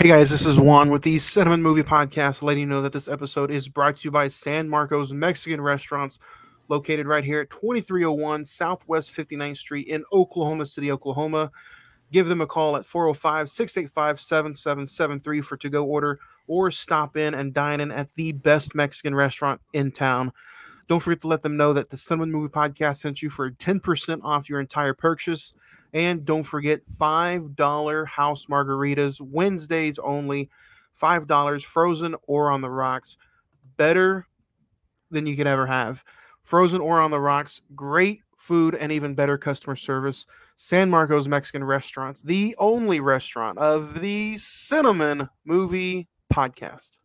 Hey guys, this is Juan with the Cine-Men Movie Podcast, letting you know that this episode is brought to you by San Marcos Mexican Restaurants, located right here at 2301 Southwest 59th Street in Oklahoma City, Oklahoma. Give them a call at 405 685 7773 for to go order or stop in and dine in at the best Mexican restaurant in town. Don't forget to let them know that the Cine-Men Movie Podcast sent you for 10% off your entire purchase. And don't forget $5 house margaritas, Wednesdays only, $5 frozen or on the rocks. Better than you could ever have. Frozen or on the rocks, great food and even better customer service. San Marcos Mexican Restaurants, the only restaurant of the Cine-Men Movie Podcast.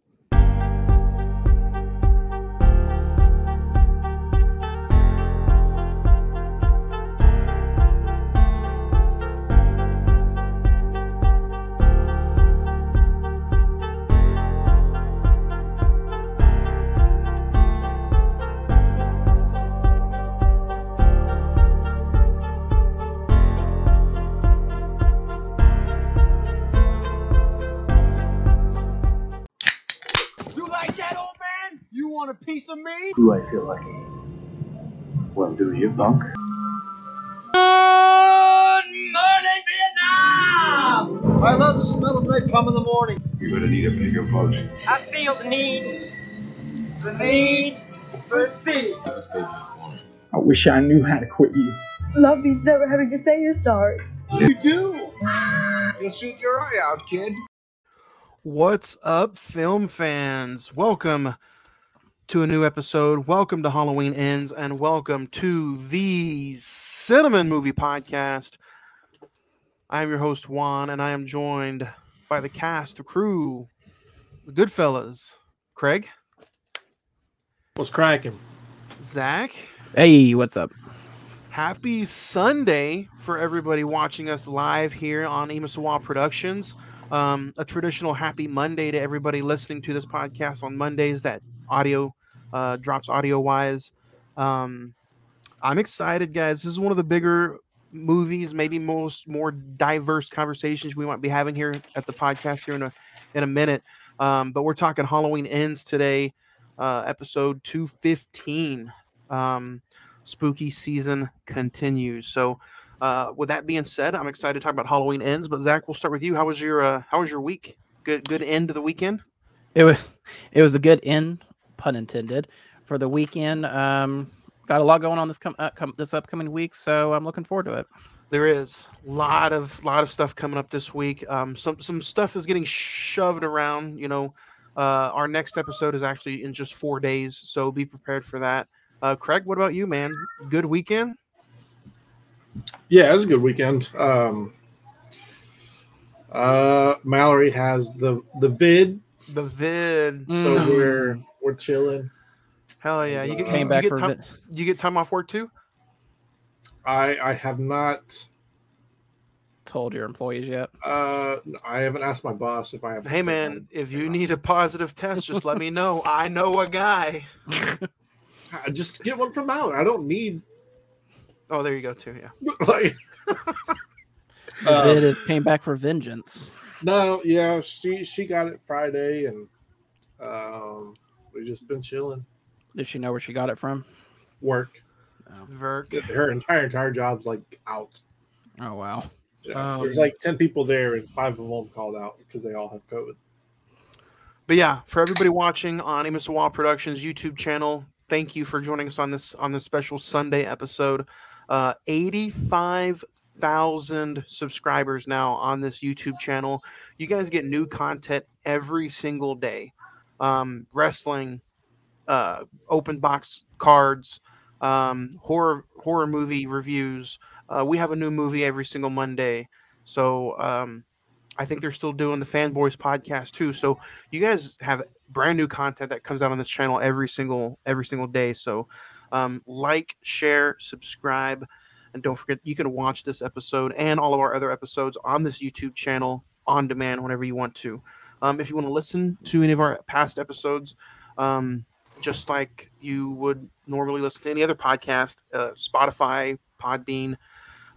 Want of me? Do I feel lucky? Well, do you, punk? Good morning, Vietnam! I love the smell of napalm in the morning. You're gonna need a bigger boat. I feel the need, the need for speed. I wish I knew how to quit you. Love means never having to say you're sorry. You do. You'll shoot your eye out, kid. What's up, film fans? Welcome to a new episode. Welcome to Halloween Ends, and welcome to the Cine-Men Movie Podcast. I'm your host, Juan, and I am joined by the cast, the crew, the Goodfellas, Craig, What's cracking? Zach. Hey, what's up? Happy Sunday for everybody watching us live here on Emasawa Productions. Um, a traditional happy Monday to everybody listening to this podcast on Mondays that audio uh, drops audio wise. Um, I'm excited, guys. This is one of the bigger movies, maybe most more diverse conversations we might be having here at the podcast here in a in a minute. Um, but we're talking Halloween ends today, uh, episode 215. Um, spooky season continues. So, uh, with that being said, I'm excited to talk about Halloween ends. But Zach, we'll start with you. How was your uh, How was your week? Good Good end of the weekend. It was it was a good end, pun intended, for the weekend. Um, got a lot going on this com- uh, com- this upcoming week, so I'm looking forward to it. There is a lot of lot of stuff coming up this week. Um, some some stuff is getting shoved around. You know, uh, our next episode is actually in just four days, so be prepared for that. Uh, Craig, what about you, man? Good weekend. Yeah, it was a good weekend. Um, uh, Mallory has the the vid, The vid. so Mm. we're we're chilling. Hell yeah! You get, Came you back get for time, vi- you get time off work too. I I have not. told your employees yet. Uh, I haven't asked my boss if I have. Hey man, if you need a positive test, just let me know. I know a guy. Just get one from Mallory. I don't need Oh, there you go too. Yeah. like. Uh, vid is came back for vengeance. No, yeah, she she got it Friday, and um, we've just been chilling. Did she know where she got it from? Work. Verk. Her entire entire job's like out. Oh wow. Yeah, Um, there's like ten people there, and five of them called out because they all have COVID. But yeah, for everybody watching on Amos Wall Productions YouTube channel, thank you for joining us on this on this special Sunday episode. Uh, Eighty-five thousand subscribers now on this YouTube channel. You guys get new content every single day. Um, wrestling, uh, open box cards, um, horror horror movie reviews. Uh, we have a new movie every single Monday. So um, I think they're still doing the Fanboys podcast too. So you guys have brand new content that comes out on this channel every single every single day. So um, like, share, subscribe, and don't forget you can watch this episode and all of our other episodes on this YouTube channel on demand whenever you want to. Um, if you want to listen to any of our past episodes, um, just like you would normally listen to any other podcast, uh, Spotify, Podbean,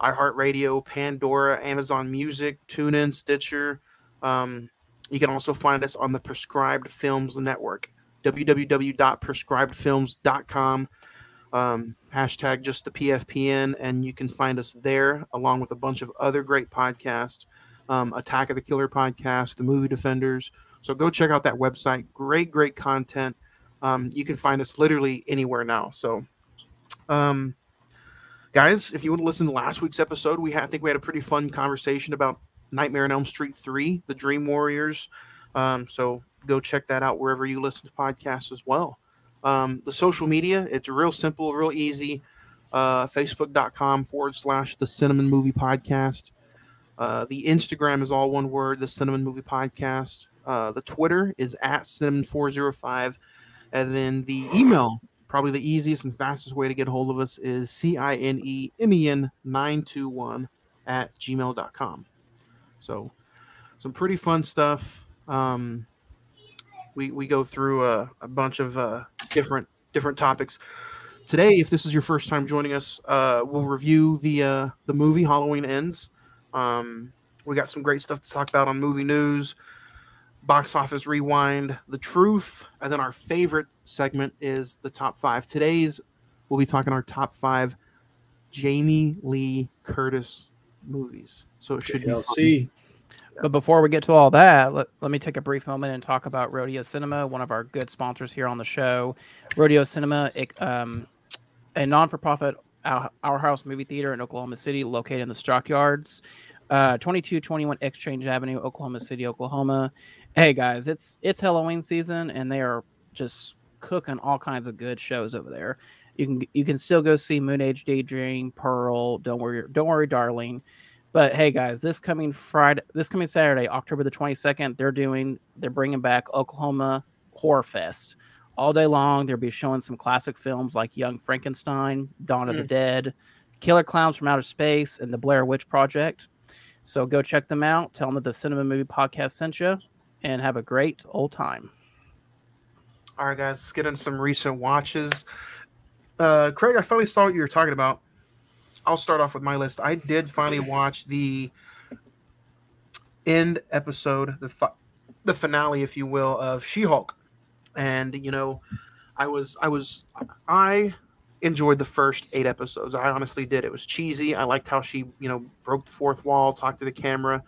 iHeartRadio, Pandora, Amazon Music, TuneIn, Stitcher, um, You can also find us on the Prescribed Films Network, www.prescribedfilms.com. Um, hashtag just the PFPN, and you can find us there along with a bunch of other great podcasts. Um, Attack of the Killer podcast, The Movie Defenders. So go check out that website. Great, great content. Um, you can find us literally anywhere now. So, um, guys, if you want to listen to last week's episode, we had, I think we had a pretty fun conversation about Nightmare on Elm Street 3, The Dream Warriors. Um, so go check that out wherever you listen to podcasts as well. Um, the social media, it's real simple, real easy. Uh, Facebook.com forward slash the Cine-Men Movie Podcast. Uh, the Instagram is all one word, the Cine-Men Movie Podcast. Uh, the Twitter is at Cinemen405. And then the email, probably the easiest and fastest way to get a hold of us is C I N E M E N 921 at gmail.com. So, some pretty fun stuff. Um, we, we go through a, a bunch of uh, different different topics. Today, if this is your first time joining us, uh, we'll review the uh, the movie Halloween Ends. Um, we got some great stuff to talk about on movie news, box office rewind, the truth, and then our favorite segment is the top five. Today's we'll be talking our top five Jamie Lee Curtis movies. So it should be fun. But before we get to all that, let, let me take a brief moment and talk about Rodeo Cinema, one of our good sponsors here on the show. Rodeo Cinema, it, um, a non for profit our, our house movie theater in Oklahoma City, located in the Stockyards, uh, 2221 Exchange Avenue, Oklahoma City, Oklahoma. Hey guys, it's it's Halloween season, and they are just cooking all kinds of good shows over there. You can you can still go see Moon Age Daydream, Pearl, Don't Worry, Don't Worry, Darling. But hey, guys, this coming Friday, this coming Saturday, October the 22nd, they're doing, they're bringing back Oklahoma Horror Fest all day long. They'll be showing some classic films like Young Frankenstein, Dawn of the Mm. Dead, Killer Clowns from Outer Space, and The Blair Witch Project. So go check them out. Tell them that the Cine-Men Movie Podcast sent you, and have a great old time. All right, guys, let's get into some recent watches. Uh, Craig, I finally saw what you were talking about. I'll start off with my list. I did finally watch the end episode, the fi- the finale, if you will, of She-Hulk, and you know, I was I was I enjoyed the first eight episodes. I honestly did. It was cheesy. I liked how she you know broke the fourth wall, talked to the camera.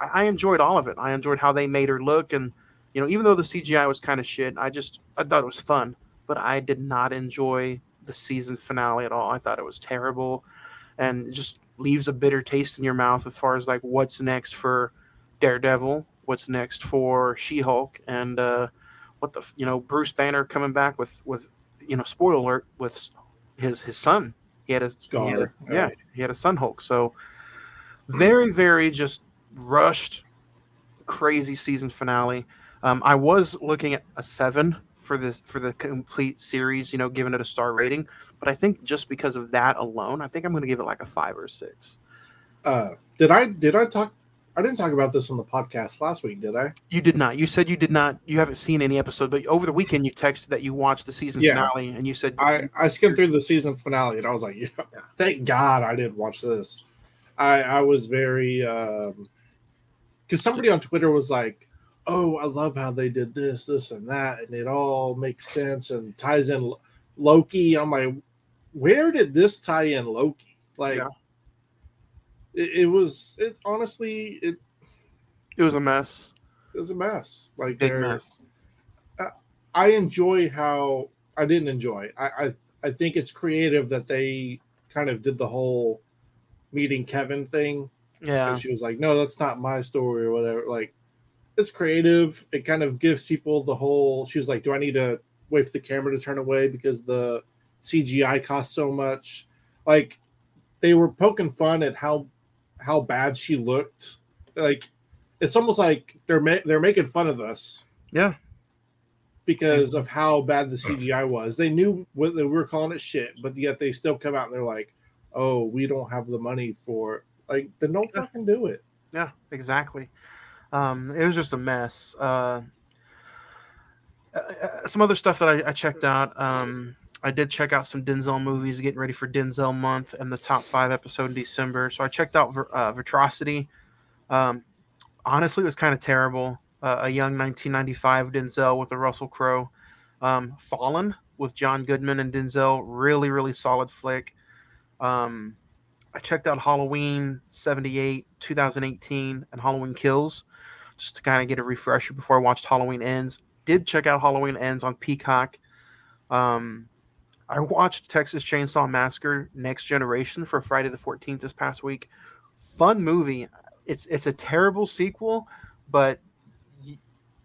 I, I enjoyed all of it. I enjoyed how they made her look and you know, even though the CGI was kind of shit, I just I thought it was fun, but I did not enjoy the season finale at all. I thought it was terrible, and it just leaves a bitter taste in your mouth as far as like what's next for Daredevil, what's next for She-Hulk, and uh, what the you know Bruce Banner coming back with with you know spoiler alert with his his son. He had a he had a- yeah, yeah. he had a son Hulk. So very very just rushed, crazy season finale. Um, I was looking at a seven for this for the complete series, you know, giving it a star rating. But I think just because of that alone, I think I'm going to give it like a five or a six. Uh, did I did I talk? I didn't talk about this on the podcast last week, did I? You did not. You said you did not. You haven't seen any episode, but over the weekend you texted that you watched the season Yeah. finale, and you said I I skimmed through the season finale and I was like, yeah, thank God I didn't watch this. I I was very um because somebody on Twitter was like, "Oh, I love how they did this, this, and that, and it all makes sense and ties in Lo- Loki." I'm like, where did this tie in Loki? Like, Yeah. it, it was. It honestly, it, it was a mess, it was a mess. Like, big mess. I enjoy how I didn't enjoy. I, I I think it's creative that they kind of did the whole meeting Kevin thing. Yeah, And she was like, "No, that's not my story or whatever." Like, it's creative. It kind of gives people the whole. She was like, "Do I need to wait for the camera to turn away because the CGI costs so much?" Like, they were poking fun at how how bad she looked. Like, it's almost like they're ma- they're making fun of us yeah, because of how bad the CGI was. They knew what they were calling it shit, but yet they still come out and they're like, "Oh, we don't have the money for like." Then don't Yeah. fucking do it. yeah, exactly. Um, it was just a mess. Uh, uh, uh, some other stuff that I, I checked out. Um, I did check out some Denzel movies, getting ready for Denzel month and the top five episode in December. So I checked out uh. Um, honestly, it was kind of terrible. uh, a young 1995 Denzel with a Russell Crowe. Um, Fallen with John Goodman and Denzel, really really solid flick. Um, I checked out Halloween 78, 2018, and Halloween Kills just to kind of get a refresher before I watched Halloween Ends. Did check out Halloween Ends on Peacock. Um, I watched Texas Chainsaw Massacre Next Generation for Friday the 14th this past week. Fun movie. It's it's a terrible sequel, but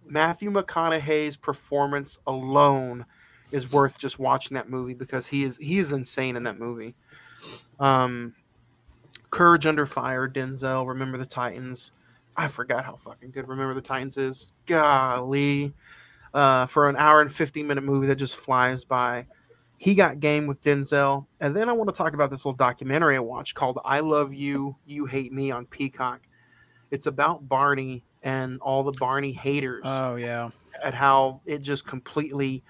Matthew McConaughey's performance alone is worth just watching that movie because he is he is insane in that movie. Um, Courage Under Fire, Denzel, Remember the Titans. I forgot how fucking good Remember the Titans is. Golly. Uh, for an hour and 50 minute movie that just flies by. He got game with Denzel. And then I want to talk about this little documentary I watched called I Love You, You Hate Me on Peacock. It's about Barney and all the Barney haters Oh yeah. at how it just completely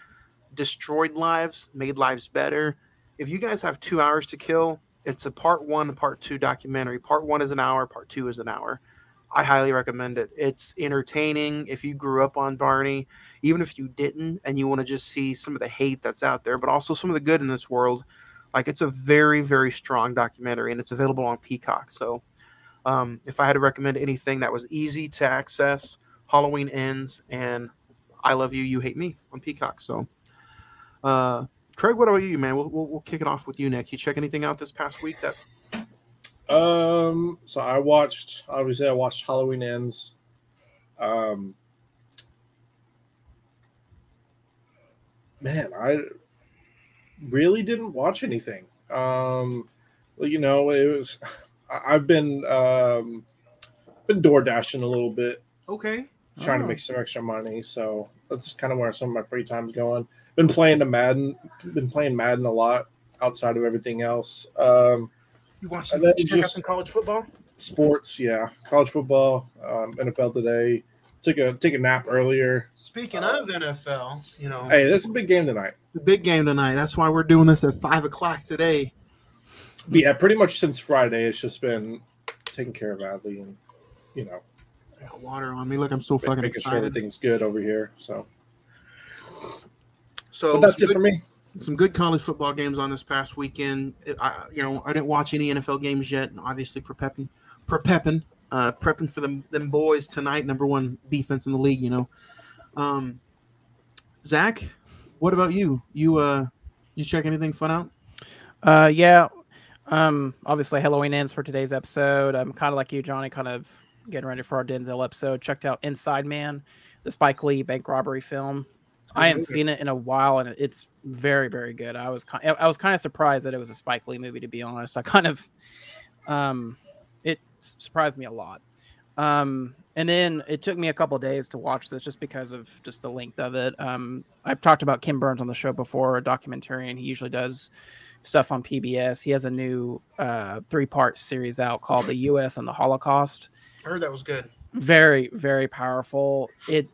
destroyed lives, made lives better. If you guys have two hours to kill, it's a part one part two documentary. Part one is an hour, part two is an hour. I highly recommend it. It's entertaining if you grew up on Barney, even if you didn't, and you want to just see some of the hate that's out there, but also some of the good in this world. Like it's a very, very strong documentary, and it's available on Peacock. So, um, if I had to recommend anything that was easy to access, Halloween Ends and I Love You, You Hate Me on Peacock. So, uh, Craig, what about you, man? We'll, we'll, we'll kick it off with you next. You check anything out this past week that Um, so I watched. Obviously, I watched Halloween Ends. Um, man, I really didn't watch anything. Um, well, you know, it was. I've been um, been door dashing a little bit, okay? trying to Oh. make some extra money. So that's kind of where some of my free time's going. Been playing the Madden. Been playing Madden a lot outside of everything else. Um, You watch some, then you check out just- some college football? sports, yeah, college football, um, NFL today. Took a took a nap earlier. Speaking of NFL, you know, Hey, this is a big game tonight. the big game tonight. That's why we're doing this at five o'clock today. But yeah, pretty much since Friday, it's just been taking care of Adley and you know water on me. Look, I'm so fucking making sure excited. everything's good over here. So, So but that's it for me. some good college football games on this past weekend. I, you know, I didn't watch any NFL games yet. Obviously, prepping, prepping, uh, prepping for them them boys tonight. Number one defense in the league. You know, um, Zach, what about you? You uh, you check anything fun out? Uh, yeah. Um, obviously Halloween ends for today's episode. I'm kind of like you, Johnny, kind of getting ready for our Denzel episode. Checked out Inside Man, the Spike Lee bank robbery film. I hadn't seen it in a while, and it's very, very good. I was kind, I was kind of surprised that it was a Spike Lee movie. To be honest, I kind of, um, surprised me a lot. Um, and then it took me a couple days to watch this just because of just the length of it. Um, I've talked about Ken Burns on the show before, a documentarian. He usually does stuff on PBS. He has a new uh, three part series out called The U.S. and the Holocaust. I heard that was good. Very, very powerful. It.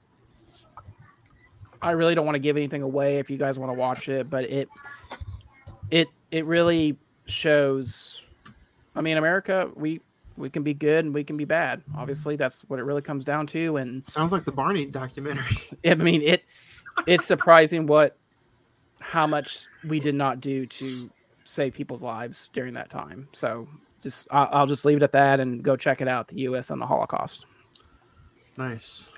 I really don't want to give anything away if you guys want to watch it, but it, it, it really shows. I mean, America, we we can be good and we can be bad. Obviously, that's what it really comes down to. And Sounds like the Barney documentary. I mean, it it's surprising what how much we did not do to save people's lives during that time. So just I'll, I'll just leave it at that and go check it out. The U.S. and the Holocaust. nice.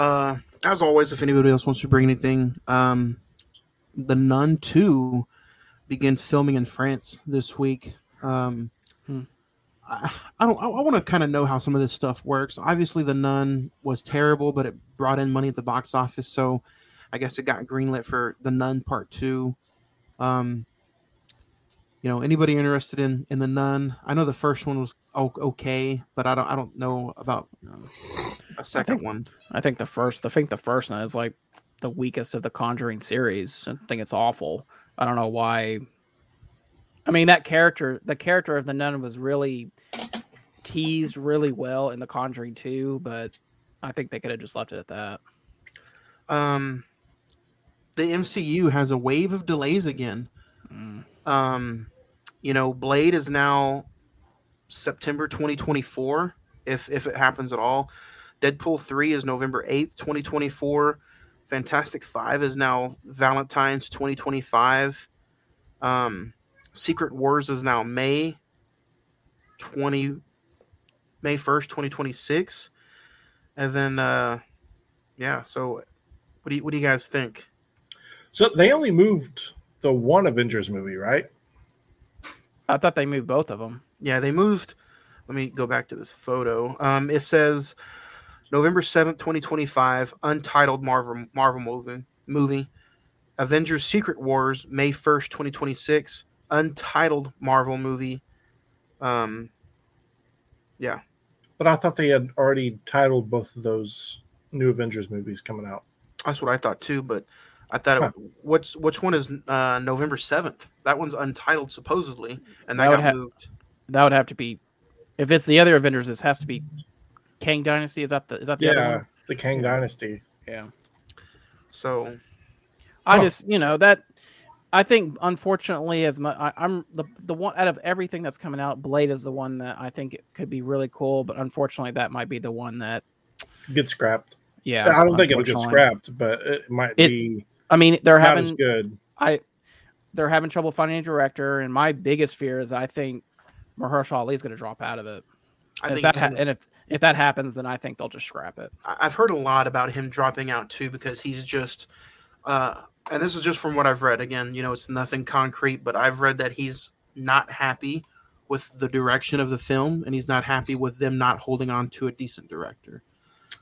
Uh, as always, if anybody else wants to bring anything, um, the Nun Two begins filming in France this week. Um, Hmm. I, I don't. I, I want to kind of know how some of this stuff works. Obviously, the Nun was terrible, but it brought in money at the box office, so I guess it got greenlit for the Nun Part Two. Um, you know, anybody interested in in the Nun? I know the first one was okay, but I don't. I don't know about a second think- one. I think the first I think the first one is like the weakest of the Conjuring series. I think it's awful. I don't know why. I mean, that character, the character of the nun was really teased really well in the Conjuring 2, but I think they could have just left it at that. Um, the MCU has a wave of delays again. Mm. Um, you know, Blade is now September 2024, if if it happens at all. Deadpool 3 is November 8th, 2024. Fantastic Five is now Valentine's 2025. Um, Secret Wars is now May 20 May 1st, 2026. And then uh yeah, so what do you what do you guys think? So they only moved the one Avengers movie, right? I thought they moved both of them. Yeah, they moved. Let me go back to this photo. Um, it says November seventh, twenty twenty five, untitled Marvel Marvel movie movie. Avengers: Secret Wars, May first, twenty twenty six, untitled Marvel movie. Um, yeah, But I thought they had already titled both of those new Avengers movies coming out. that's what I thought too. But I thought it, Huh. what's which one is uh, November seventh? That one's untitled supposedly, and that, That would got ha- moved. That would have to be, if it's the other Avengers, this has to be Kang Dynasty. Is that the is that the other Yeah, one? the Kang Dynasty. Yeah. So I Huh. just you know that I think unfortunately as much I, I'm the the one out of everything that's coming out, Blade is the one that I think it could be really cool, but unfortunately that might be the one that gets scrapped. yeah. I don't think it'll get scrapped, but it might It- be I mean they're not as having good. I they're having trouble finding a director, and my biggest fear is I think Mahershala Ali is going to drop out of it. I if think that ha- and if if that happens, then I think they'll just scrap it. I- I've heard a lot about him dropping out too because he's just, uh, and this is just from what I've read. Again, you know, it's nothing concrete, but I've read that he's not happy with the direction of the film, and he's not happy with them not holding on to a decent director.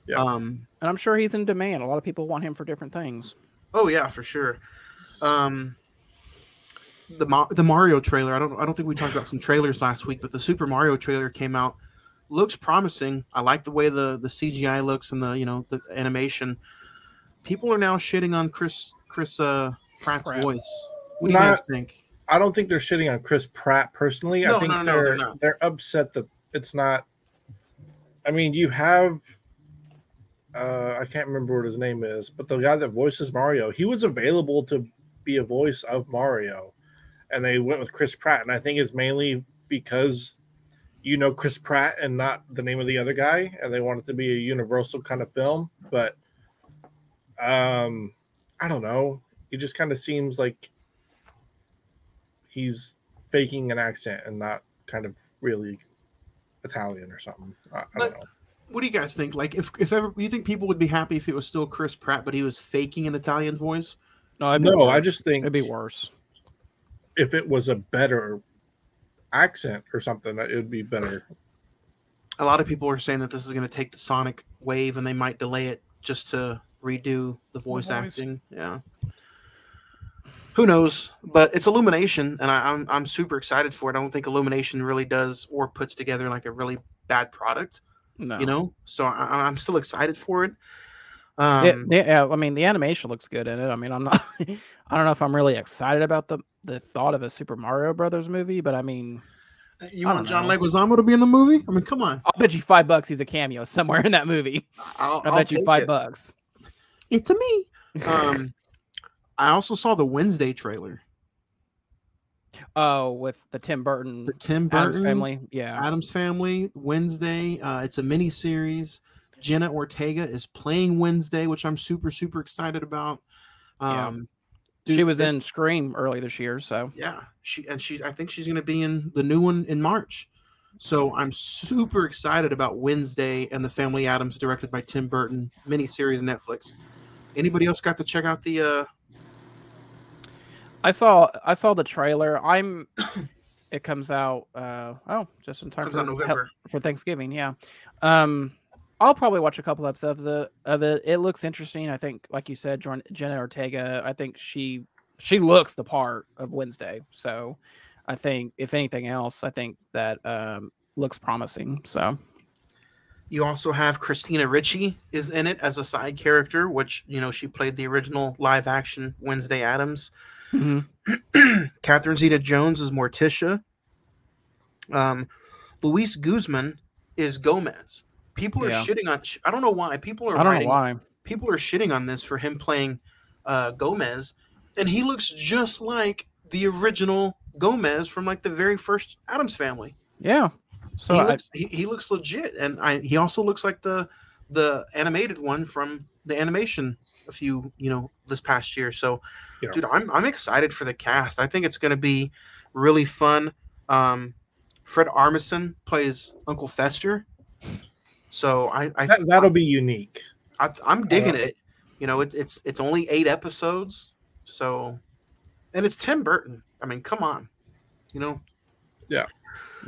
Yeah. Um. And I'm sure he's in demand. A lot of people want him for different things. Oh yeah, for sure. Um. The Ma- the Mario trailer. I don't I don't think we talked about some trailers last week, but the Super Mario trailer came out. Looks promising. I like the way the the CGI looks and the you know the animation. People are now shitting on Chris Chris uh, Pratt's Pratt. voice. What do you guys Not- think? I don't think they're shitting on Chris Pratt personally. No, I think no, no, they're they're they're upset that it's not. I mean, you have. Uh, I can't remember what his name is, but the guy that voices Mario, he was available to be a voice of Mario, and they went with Chris Pratt, and I think it's mainly because you know Chris Pratt and not the name of the other guy, and they want it to be a universal kind of film. But um, I don't know. It just kind of seems like he's faking an accent and not kind of really Italian or something. I, I don't know. What do you guys think? Like, if if ever you think people would be happy if it was still Chris Pratt, but he was faking an Italian voice? No, it'd be No, I just think it'd be worse. if it was a better accent or something, it would be better. a lot of people are saying that this is going to take the Sonic wave and they might delay it just to redo the voice, voice. acting. Yeah. Who knows? But it's Illumination, and I, I'm I'm super excited for it. I don't think Illumination really does or puts together like a really bad product, No, you know. So I, I'm still excited for it. Um, It- yeah, I mean, the animation looks good in it. I mean, I'm not. I don't know if I'm really excited about the the thought of a Super Mario Brothers movie, but I mean, you I want John know. Leguizamo to be in the movie? I mean, come on. I'll bet you five bucks he's a cameo somewhere in that movie. I'll, I I'll bet you five it. bucks. It's a me. Um, I also saw the Wednesday trailer. Oh, with the Tim Burton The Tim Addams Burton family. Yeah, Addams Family Wednesday. Uh, it's a mini series. Jenna Ortega is playing Wednesday, which I'm super super excited about. Yeah. Um, she was in Scream early this year. So Yeah, she and she. I think she's going to be in the new one in March. So I'm super excited about Wednesday and the Family Addams, directed by Tim Burton, miniseries Netflix. Anybody else got to check out the? uh I saw I saw the trailer. I'm. It comes out. uh Oh, just in time for November. for Thanksgiving. Yeah. Um, I'll probably watch a couple episodes of it. It. Looks interesting. I think, like you said, Jenna Ortega. I think she she looks the part of Wednesday. So, I think if anything else, I think that um looks promising. So You also have Christina Ricci is in it as a side character, which you know she played the original live action Wednesday Addams. Mhm. Catherine Zeta Jones is Morticia. Um, Luis Guzman is Gomez. people are Yeah. shitting on. I don't know why. People are. I don't know why. People are shitting on this for him playing uh, Gomez, and he looks just like the original Gomez from like the very first Addams Family. Yeah. So he, I, looks, he, he looks legit, and I he also looks like the the animated one from the animation a few you know this past year. So, Yeah. dude, I'm I'm excited for the cast. I think it's going to be really fun. Um, Fred Armisen plays Uncle Fester, so I, I That, that'll be unique. I, I'm digging Uh, it. You know, it, it's it's only eight episodes, so and it's Tim Burton. I mean, come on, you know. Yeah.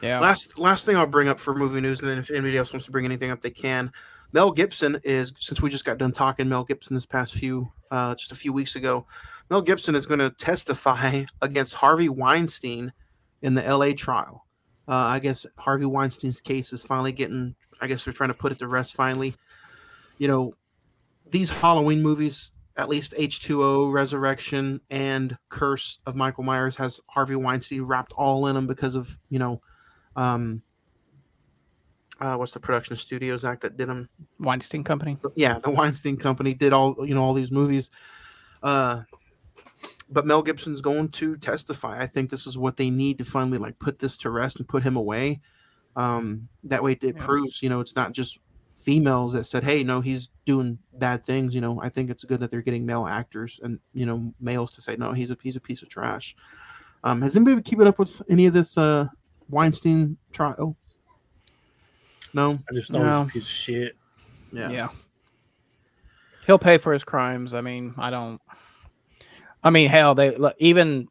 Yeah. Last last thing I'll bring up for movie news, and then if anybody else wants to bring anything up, they can. Mel Gibson is since we just got done talking Mel Gibson this past few uh, just a few weeks ago. Mel Gibson is going to testify against Harvey Weinstein in the L.A. trial. Uh, I guess Harvey Weinstein's case is finally getting. I guess they're trying to put it to rest finally. You know, these Halloween movies, at least H2O, Resurrection, and Curse of Michael Myers has Harvey Weinstein wrapped all in them because of, you know, um, uh, what's the production studios act that did them? Weinstein Company. Yeah, the Weinstein Company did all, you know, all these movies. Uh, but Mel Gibson's going to testify. I think this is what they need to finally like put this to rest and put him away. Um, that way it Yeah. proves, you know, it's not just females that said, "Hey, no, he's doing bad things." You know, I think it's good that they're getting male actors and you know males to say, "No, he's a he's a piece of trash." Um, has anybody been keeping up with any of this uh, Weinstein trial? No. I just know No. he's a piece of shit. Yeah. Yeah. He'll pay for his crimes. I mean, I don't. I mean, hell, they look, even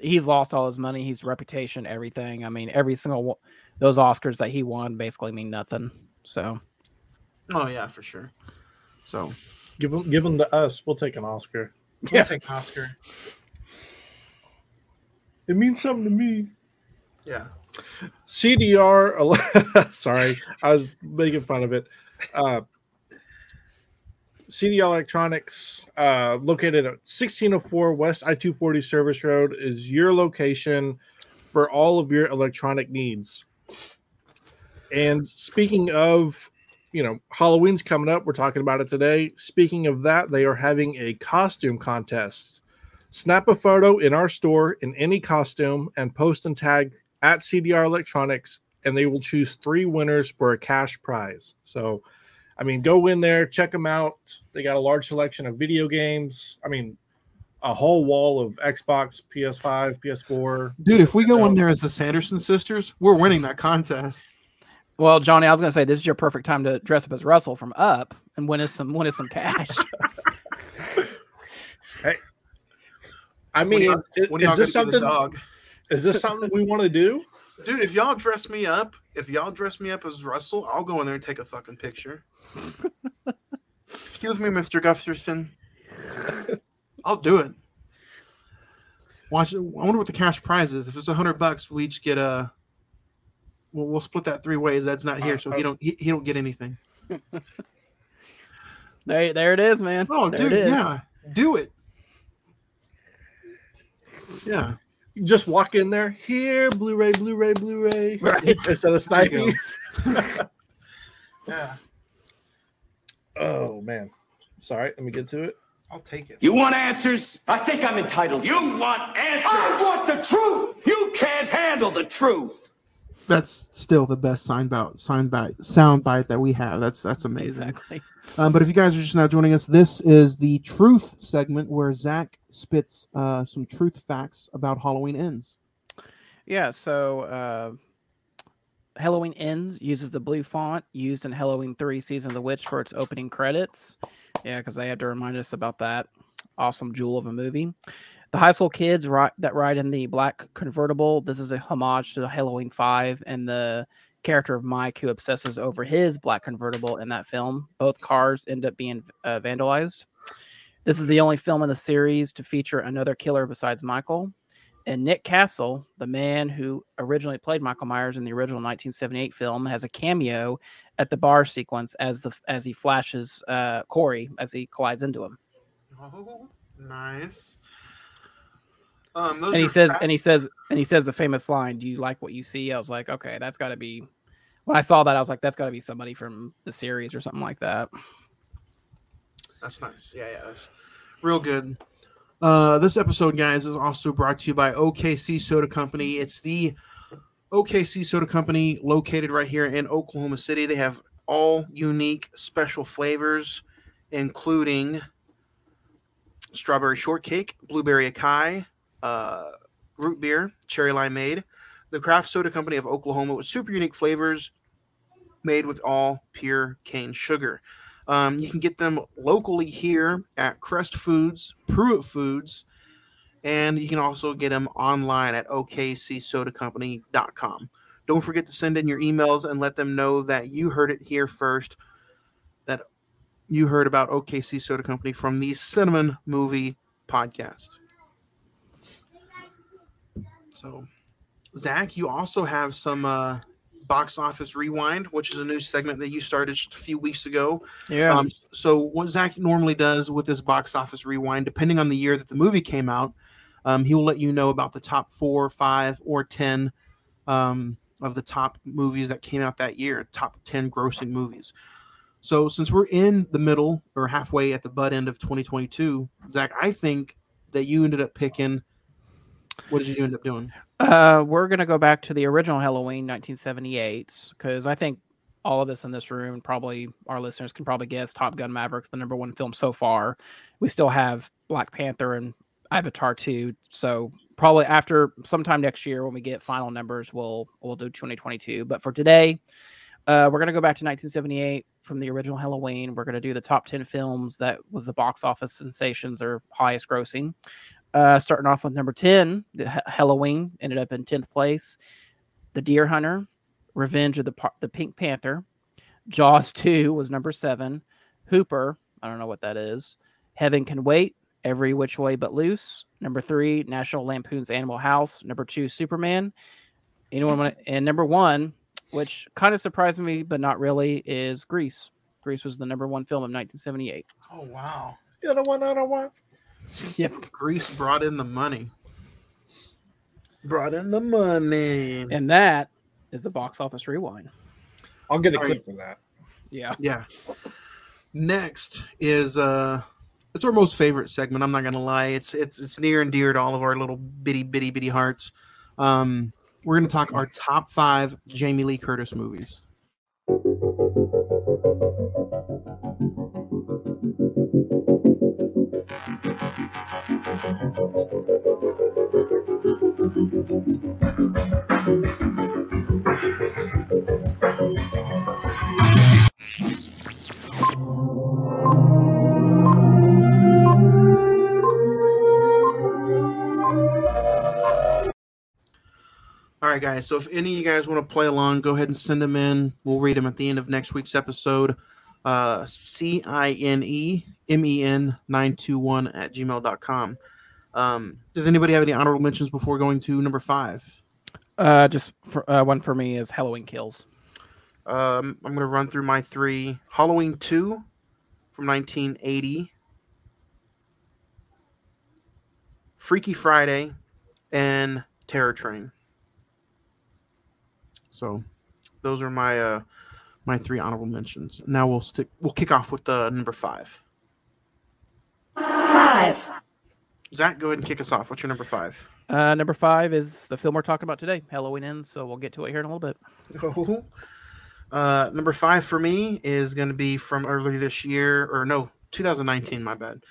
he's lost all his money, his reputation, everything. I mean, every single those Oscars that he won basically mean nothing. So Oh yeah, for sure. So Give him, give them to us. We'll take an Oscar. We'll yeah, take Oscar. It means something to me. Yeah. CDR. Sorry, I was making fun of it. Uh, CDR Electronics, uh, located at 1604 West I 240 Service Road, is your location for all of your electronic needs. And speaking of, you know, Halloween's coming up. We're talking about it today. Speaking of that, they are having a costume contest. Snap a photo in our store in any costume and post and tag at CDR Electronics, and they will choose three winners for a cash prize. So, I mean, go in there, check them out. They got a large selection of video games. I mean, a whole wall of Xbox, PS5, PS4. Dude, if we go in there as the Sanderson sisters, we're winning that contest. Well, Johnny, I was gonna say this is your perfect time to dress up as Russell from Up and win us some win us some cash. Hey, I mean, y'all- i- when is this gonna do the something? Dog? Is this something we want to do? Dude, if y'all dress me up, if y'all dress me up as Russell, I'll go in there and take a fucking picture. Excuse me, Mr. Gustafson. I'll do it. Watch. I wonder what the cash prize is. If it's a hundred bucks, we each get a. We'll, we'll split that three ways. That's not here, so he don't he, he don't get anything. there, there it is, man. Oh, there dude, it is. yeah, do it. Yeah, Just walk in there. Here, Blu-ray, Blu-ray, Blu-ray. Right. Instead of sniping. yeah. Oh man. Sorry. Let me get to it. I'll take it. You want answers? I think I'm entitled. You want answers? I want the truth. You can't handle the truth. That's still the best sign bite, sign bite, sound bite that we have. That's that's amazing. Exactly. Um, but if you guys are just now joining us, this is the truth segment where Zach spits uh, some truth facts about Halloween ends. Yeah, so uh, Halloween Ends uses the blue font used in Halloween 3 Season of the Witch for its opening credits. Yeah, because they had to remind us about that awesome jewel of a movie. The high school kids ri- that ride in the black convertible, this is a homage to Halloween 5 and the character of Mike who obsesses over his black convertible in that film. Both cars end up being uh, vandalized. This is the only film in the series to feature another killer besides Michael. And Nick Castle, the man who originally played Michael Myers in the original 1978 film, has a cameo at the bar sequence as the as he flashes uh, Corey as he collides into him. Oh, nice. Um, those And he says, and he says, and he says the famous line, "Do you like what you see?" I was like, okay, that's got to be when I saw that, I was like, that's got to be somebody from the series or something like that. That's nice. Yeah, yeah, that's real good. Uh, this episode, guys, is also brought to you by OKC Soda Company. It's the OKC Soda Company located right here in Oklahoma City. They have all unique special flavors, including strawberry shortcake, blueberry acai, uh, root beer, cherry limeade. The Craft Soda Company of Oklahoma with super unique flavors made with all pure cane sugar. Um, you can get them locally here at Crest Foods, Pruitt Foods, and you can also get them online at okcsodacompany.com. Don't forget to send in your emails and let them know that you heard it here first, that you heard about OKC Soda Company from the Cine-Men Movie Podcast. So, Zach, you also have some uh, box office rewind, which is a new segment that you started just a few weeks ago. Yeah. Um, so what Zach normally does with this box office rewind, depending on the year that the movie came out, um, he will let you know about the top four, five, or ten um, of the top movies that came out that year, top ten grossing movies. So since we're in the middle or halfway at the butt end of 2022, Zach, I think that you ended up picking. What did you end up doing? Uh, we're gonna go back to the original Halloween, 1978, because I think all of us in this room, probably our listeners, can probably guess Top Gun Maverick's the number one film so far. We still have Black Panther and Avatar 2, so probably after sometime next year when we get final numbers, we'll we'll do 2022. But for today, uh, we're gonna go back to 1978 from the original Halloween. We're gonna do the top 10 films that was the box office sensations or highest grossing. Uh, starting off with number 10, the Ha- Halloween ended up in 10th place. The Deer Hunter, Revenge of the Pa- the Pink Panther, Jaws 2 was number 7, Hooper, I don't know what that is. Heaven Can Wait, Every Which Way But Loose, number 3, National Lampoon's Animal House, number 2, Superman. Anyone want and number 1, which kind of surprised me but not really, is Grease. Grease was the number 1 film of 1978. Oh wow! You know what? I don't want. Yep. Grease brought in the money. Brought in the money. And that is the box office rewind. I'll get a All clip for that. Yeah. Yeah. Next is uh it's our most favorite segment. I'm not gonna lie. It's it's it's near and dear to all of our little bitty bitty bitty hearts. Um, we're gonna talk our top five Jamie Lee Curtis movies. All right, guys. So if any of you guys want to play along, go ahead and send them in. We'll read them at the end of next week's episode. Uh, C I N E M E N 921 at gmail.com. Um, does anybody have any honorable mentions before going to number five? Uh, just for, uh, one for me is Halloween Kills. Um, I'm going to run through my three Halloween 2 from 1980, Freaky Friday, and Terror Train. So those are my uh, my three honorable mentions. Now we'll stick we'll kick off with the number five. Five. Zach, go ahead and kick us off. What's your number five? Uh, number five is the film we're talking about today, Halloween Ends. So we'll get to it here in a little bit. Uh, number five for me is going to be from early this year, or no, 2019. My bad.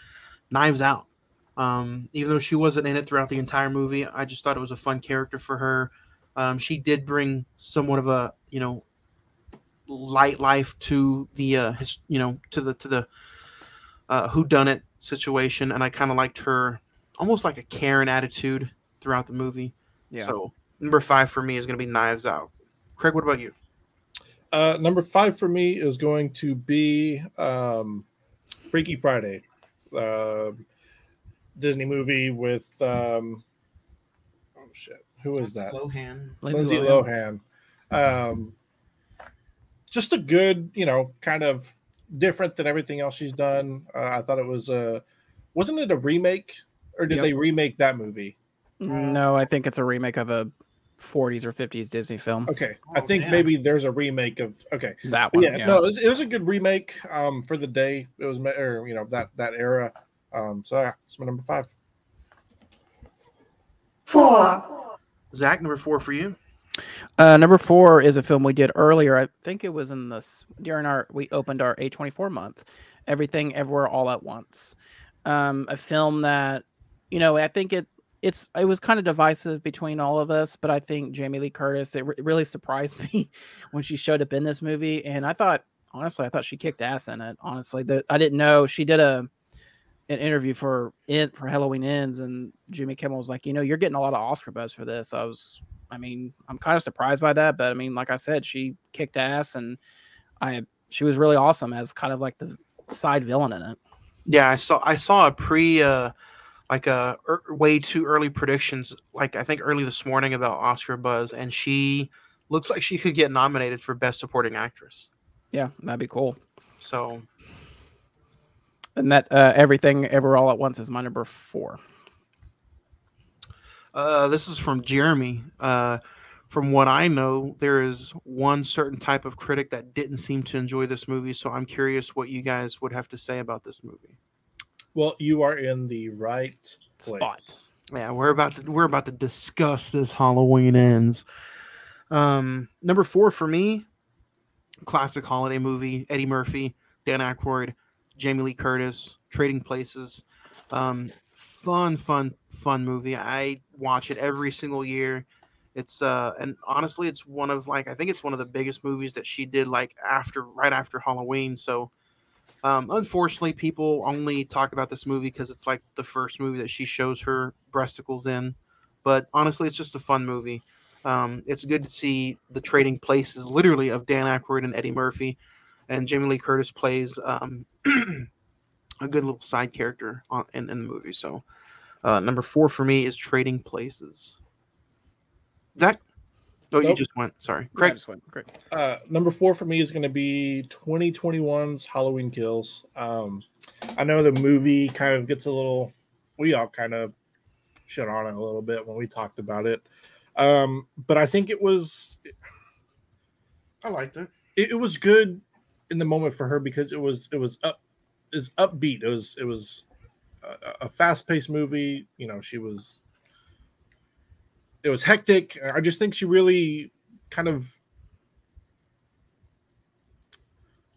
Knives Out. Um, even though she wasn't in it throughout the entire movie, I just thought it was a fun character for her. Um, she did bring somewhat of a you know light life to the uh, his, you know to the to the uh, who done it situation, and I kind of liked her almost like a Karen attitude throughout the movie. Yeah. So number five for me is going to be Knives Out. Craig, what about you? Uh, number five for me is going to be um, Freaky Friday, uh, Disney movie with um, oh shit, who is that? Lohan. Lindsay Lohan. Um, just a good, you know, kind of different than everything else she's done. Uh, I thought it was a, wasn't it a remake or did Yep. they remake that movie? No, I think it's a remake of a 40s or 50s Disney film. Okay, I Oh, think man. maybe there's a remake of. Okay, That one. yeah, Yeah, no, it was, it was a good remake um, for the day. It was, ma- or you know, that that era. Um, so yeah, it's my number five. four, Zach, number four for you. Uh, number four is a film we did earlier. I think it was in this during our we opened our A24 month. Everything, everywhere, all at once. Um, a film that you know I think it it's it was kind of divisive between all of us, but I think Jamie Lee Curtis it, re- really surprised me when she showed up in this movie, and I thought honestly I thought she kicked ass in it. Honestly, that I didn't know she did a an interview for it for Halloween Ends, and Jimmy Kimmel was like, you know, you're getting a lot of Oscar buzz for this. I was I mean, I'm kind of surprised by that, but I mean, like I said, she kicked ass, and I she was really awesome as kind of like the side villain in it. Yeah, I saw I saw a pre uh like a er, way too early predictions like I think early this morning about Oscar buzz and she looks like she could get nominated for best supporting actress. Yeah, that'd be cool. So, And that uh, everything ever all at once is my number four. uh this is from Jeremy. Uh from what I know, there is one certain type of critic that didn't seem to enjoy this movie, so I'm curious what you guys would have to say about this movie. Well, you are in the right place. Spot. Yeah, we're about to we're about to discuss this Halloween ends. Um, number four for me, classic holiday movie. Eddie Murphy, Dan Aykroyd, Jamie Lee Curtis, Trading Places. Um, fun, fun, fun movie. I watch it every single year. It's uh, and honestly, it's one of like I think it's one of the biggest movies that she did like after right after Halloween. So, um, unfortunately, people only talk about this movie because it's like the first movie that she shows her breasticles in. But honestly, it's just a fun movie. Um, it's good to see the trading places, literally, of Dan Aykroyd and Eddie Murphy, and Jamie Lee Curtis plays um, a good little side character on, in, in the movie. So, uh, number four for me is Trading Places. Zach? Oh, you just went. Sorry, Yeah, Craig. just went-. Uh, number four for me is going to be 2021's Halloween Kills. Um, I know the movie kind of gets a little, we all kind of shit on it a little bit when we talked about it. Um, but I think it was, I liked it. it, it was good in the moment for her because it was, it was up, is upbeat. It was, it was a, a fast paced movie. You know, she was, it was hectic. I just think she really kind of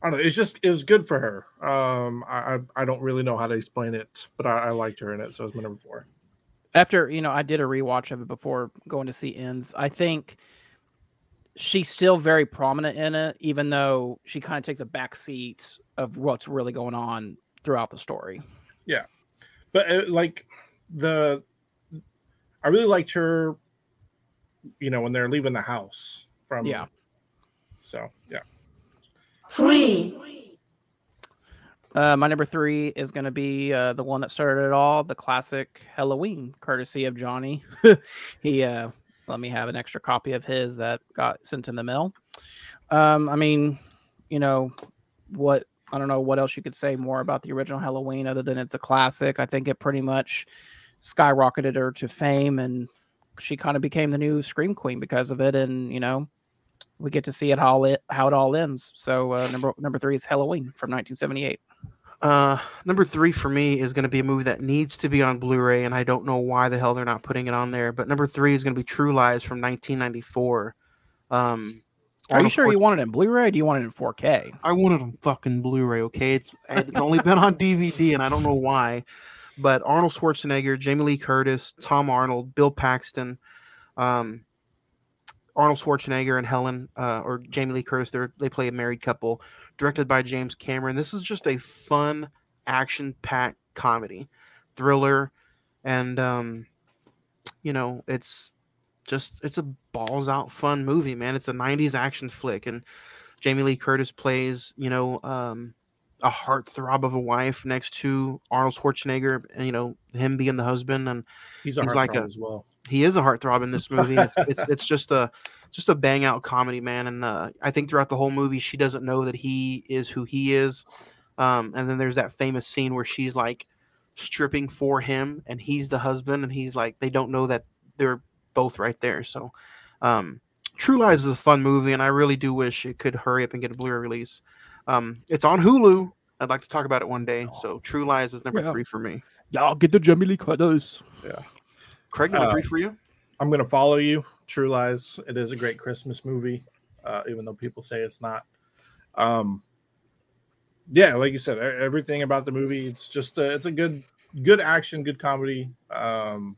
I don't know. It's just it was good for her. Um, I I, don't really know how to explain it, but I, I liked her in it, so it's my number four. After you know, I did a rewatch of it before going to see ends. I think she's still very prominent in it, even though she kind of takes a back seat of what's really going on throughout the story. Yeah, but uh, like the, I really liked her. You know when they're leaving the house from Yeah. So yeah, three, Uh, my number three is going to be uh, the one that started it all, the classic Halloween, courtesy of Johnny. he uh, let me have an extra copy of his that got sent in the mail. Um, I mean, you know, what I don't know what else you could say more about the original Halloween other than it's a classic. I think it pretty much skyrocketed her to fame, and she kind of became the new Scream Queen because of it. And you know, we get to see it how it how it all ends. So uh, number number three is Halloween from 1978. Uh, number three for me is going to be a movie that needs to be on Blu-ray, and I don't know why the hell they're not putting it on there. But number three is going to be True Lies from 1994. Um, Are you sure Schwar- you want it in Blu-ray? Or do you want it in 4K? I wanted on fucking Blu-ray. Okay, it's it's only been on DVD, and I don't know why. But Arnold Schwarzenegger, Jamie Lee Curtis, Tom Arnold, Bill Paxton, um, Arnold Schwarzenegger and Helen uh, or Jamie Lee Curtis. They play a married couple. Directed by James Cameron. This is just a fun, action-packed comedy, thriller, and um, you know it's just it's a balls out fun movie, man. It's a '90s action flick, and Jamie Lee Curtis plays, you know, um, a heartthrob of a wife next to Arnold Schwarzenegger, and you know him being the husband, and he's a He's like a- as well. he is a heartthrob in this movie. It's, it's it's just a just a bang out comedy, man. And uh, I think throughout the whole movie, she doesn't know that he is who he is. Um, and then there's that famous scene where she's like stripping for him, and he's the husband, and he's like they don't know that they're both right there. So Um, True Lies is a fun movie, and I really do wish it could hurry up and get a Blu-ray release. Um, it's on Hulu. I'd like to talk about it one day. So True Lies is number Yeah. three for me. Y'all get the Jamie Lee Curtis. Yeah. Craig, number Uh, three for you. I'm gonna follow you. True Lies. It is a great Christmas movie, uh, even though people say it's not. Um, yeah, like you said, everything about the movie. It's just a, it's a good good action, good comedy. Um,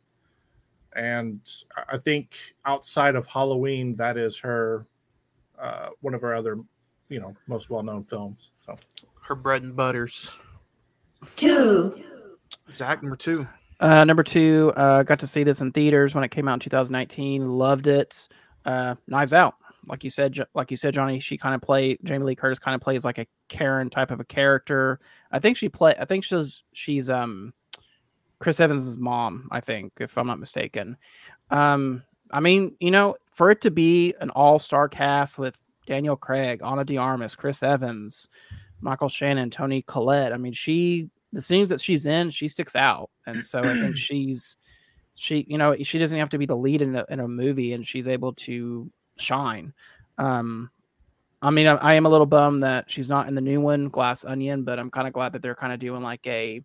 and I- I think outside of Halloween, that is her uh, one of her other, you know, most well known films. So Her bread and butters. Two. Zach, number two. Uh, number two, uh, got to see this in theaters when it came out in 2019. Loved it. Uh, Knives Out, like you said, like you said, Johnny. She kind of play Jamie Lee Curtis kind of plays like a Karen type of a character. I think she play. I think she's she's um Chris Evans' mom. I think, if I'm not mistaken. Um, I mean, you know, for it to be an all-star cast with Daniel Craig, Ana de Armas, Chris Evans, Michael Shannon, Toni Collette. I mean, she the scenes that she's in, she sticks out, and so I think she's she you know she doesn't have to be the lead in a, in a movie, and she's able to shine. Um, I mean, I, I am a little bummed that she's not in the new one, Glass Onion, but I'm kind of glad that they're kind of doing like a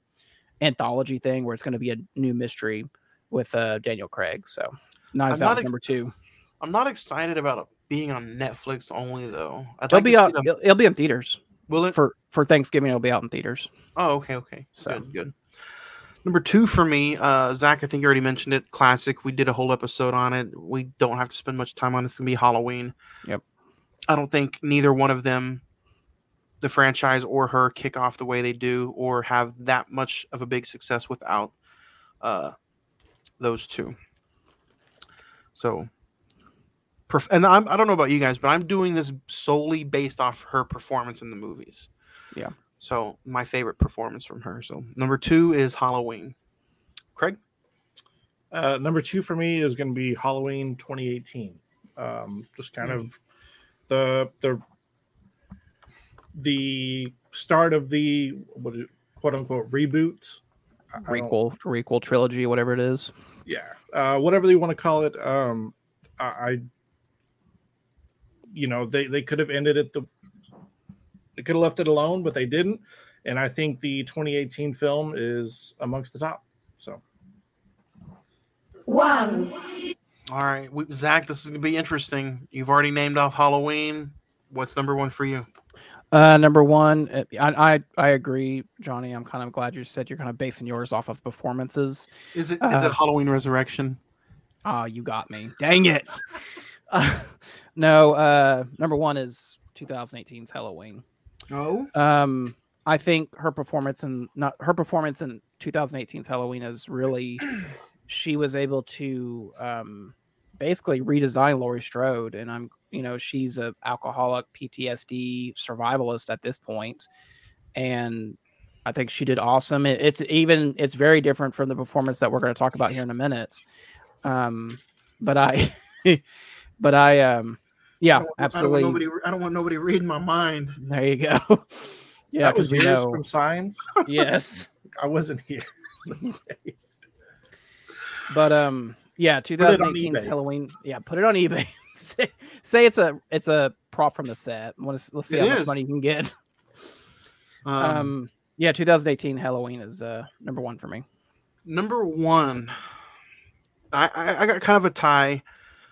anthology thing where it's going to be a new mystery with uh, Daniel Craig. So, Knives Out ex- number two. I'm not excited about it being on Netflix only though. I'd It'll be out. It'll, it'll be in theaters Will it? for for Thanksgiving. It'll be out in theaters. Oh, okay, okay. So- Good, good. Number two for me, uh, Zach. I think you already mentioned it. Classic. We did a whole episode on it. We don't have to spend much time on it. It's gonna be Halloween. Yep. I don't think neither one of them, the franchise or her, kick off the way they do, or have that much of a big success without uh, those two. So, perf- and I'm, I don't know about you guys, but I'm doing this solely based off her performance in the movies. Yeah. So my favorite performance from her. So number two is Halloween. Craig. Uh, number two for me is going to be Halloween 2018. Um, just kind of the the the start of the what do- quote unquote reboot. I- I Requel, requel trilogy, whatever it is. yeah, uh, whatever you want to call it. Um, I, I you know, they they could have ended it the they could have left it alone, but they didn't. And I think the 2018 film is amongst the top. So One. All right, we, Zach. This is gonna be interesting. You've already named off Halloween. What's number one for you? Uh, number one, uh, I, I I agree, Johnny. I'm kind of glad you said you're kind of basing yours off of performances. Is it is Uh, it Halloween Resurrection? Ah, you got me. Dang it. Uh, no, uh, number one is 2018's Halloween. Oh. Um, I think her performance in not her performance in 2018's Halloween is really she was able to um basically redesign Laurie Strode, and I'm you know she's a alcoholic PTSD survivalist at this point, and I think she did awesome. It, it's even it's very different from the performance that we're going to talk about here in a minute. Um, but I, but I um. Yeah, absolutely. I don't, want nobody, I don't want nobody reading my mind. There you go. yeah, that was because we yours know. from Signs. yes, I wasn't here. but um, yeah, it on 2018's. Halloween. Yeah, put it on eBay. say, say it's a it's a prop from the set. Let's let's see It how much money you can get. Um, Um, yeah, 2018 Halloween is uh number one for me. number one, I, I I got kind of a tie.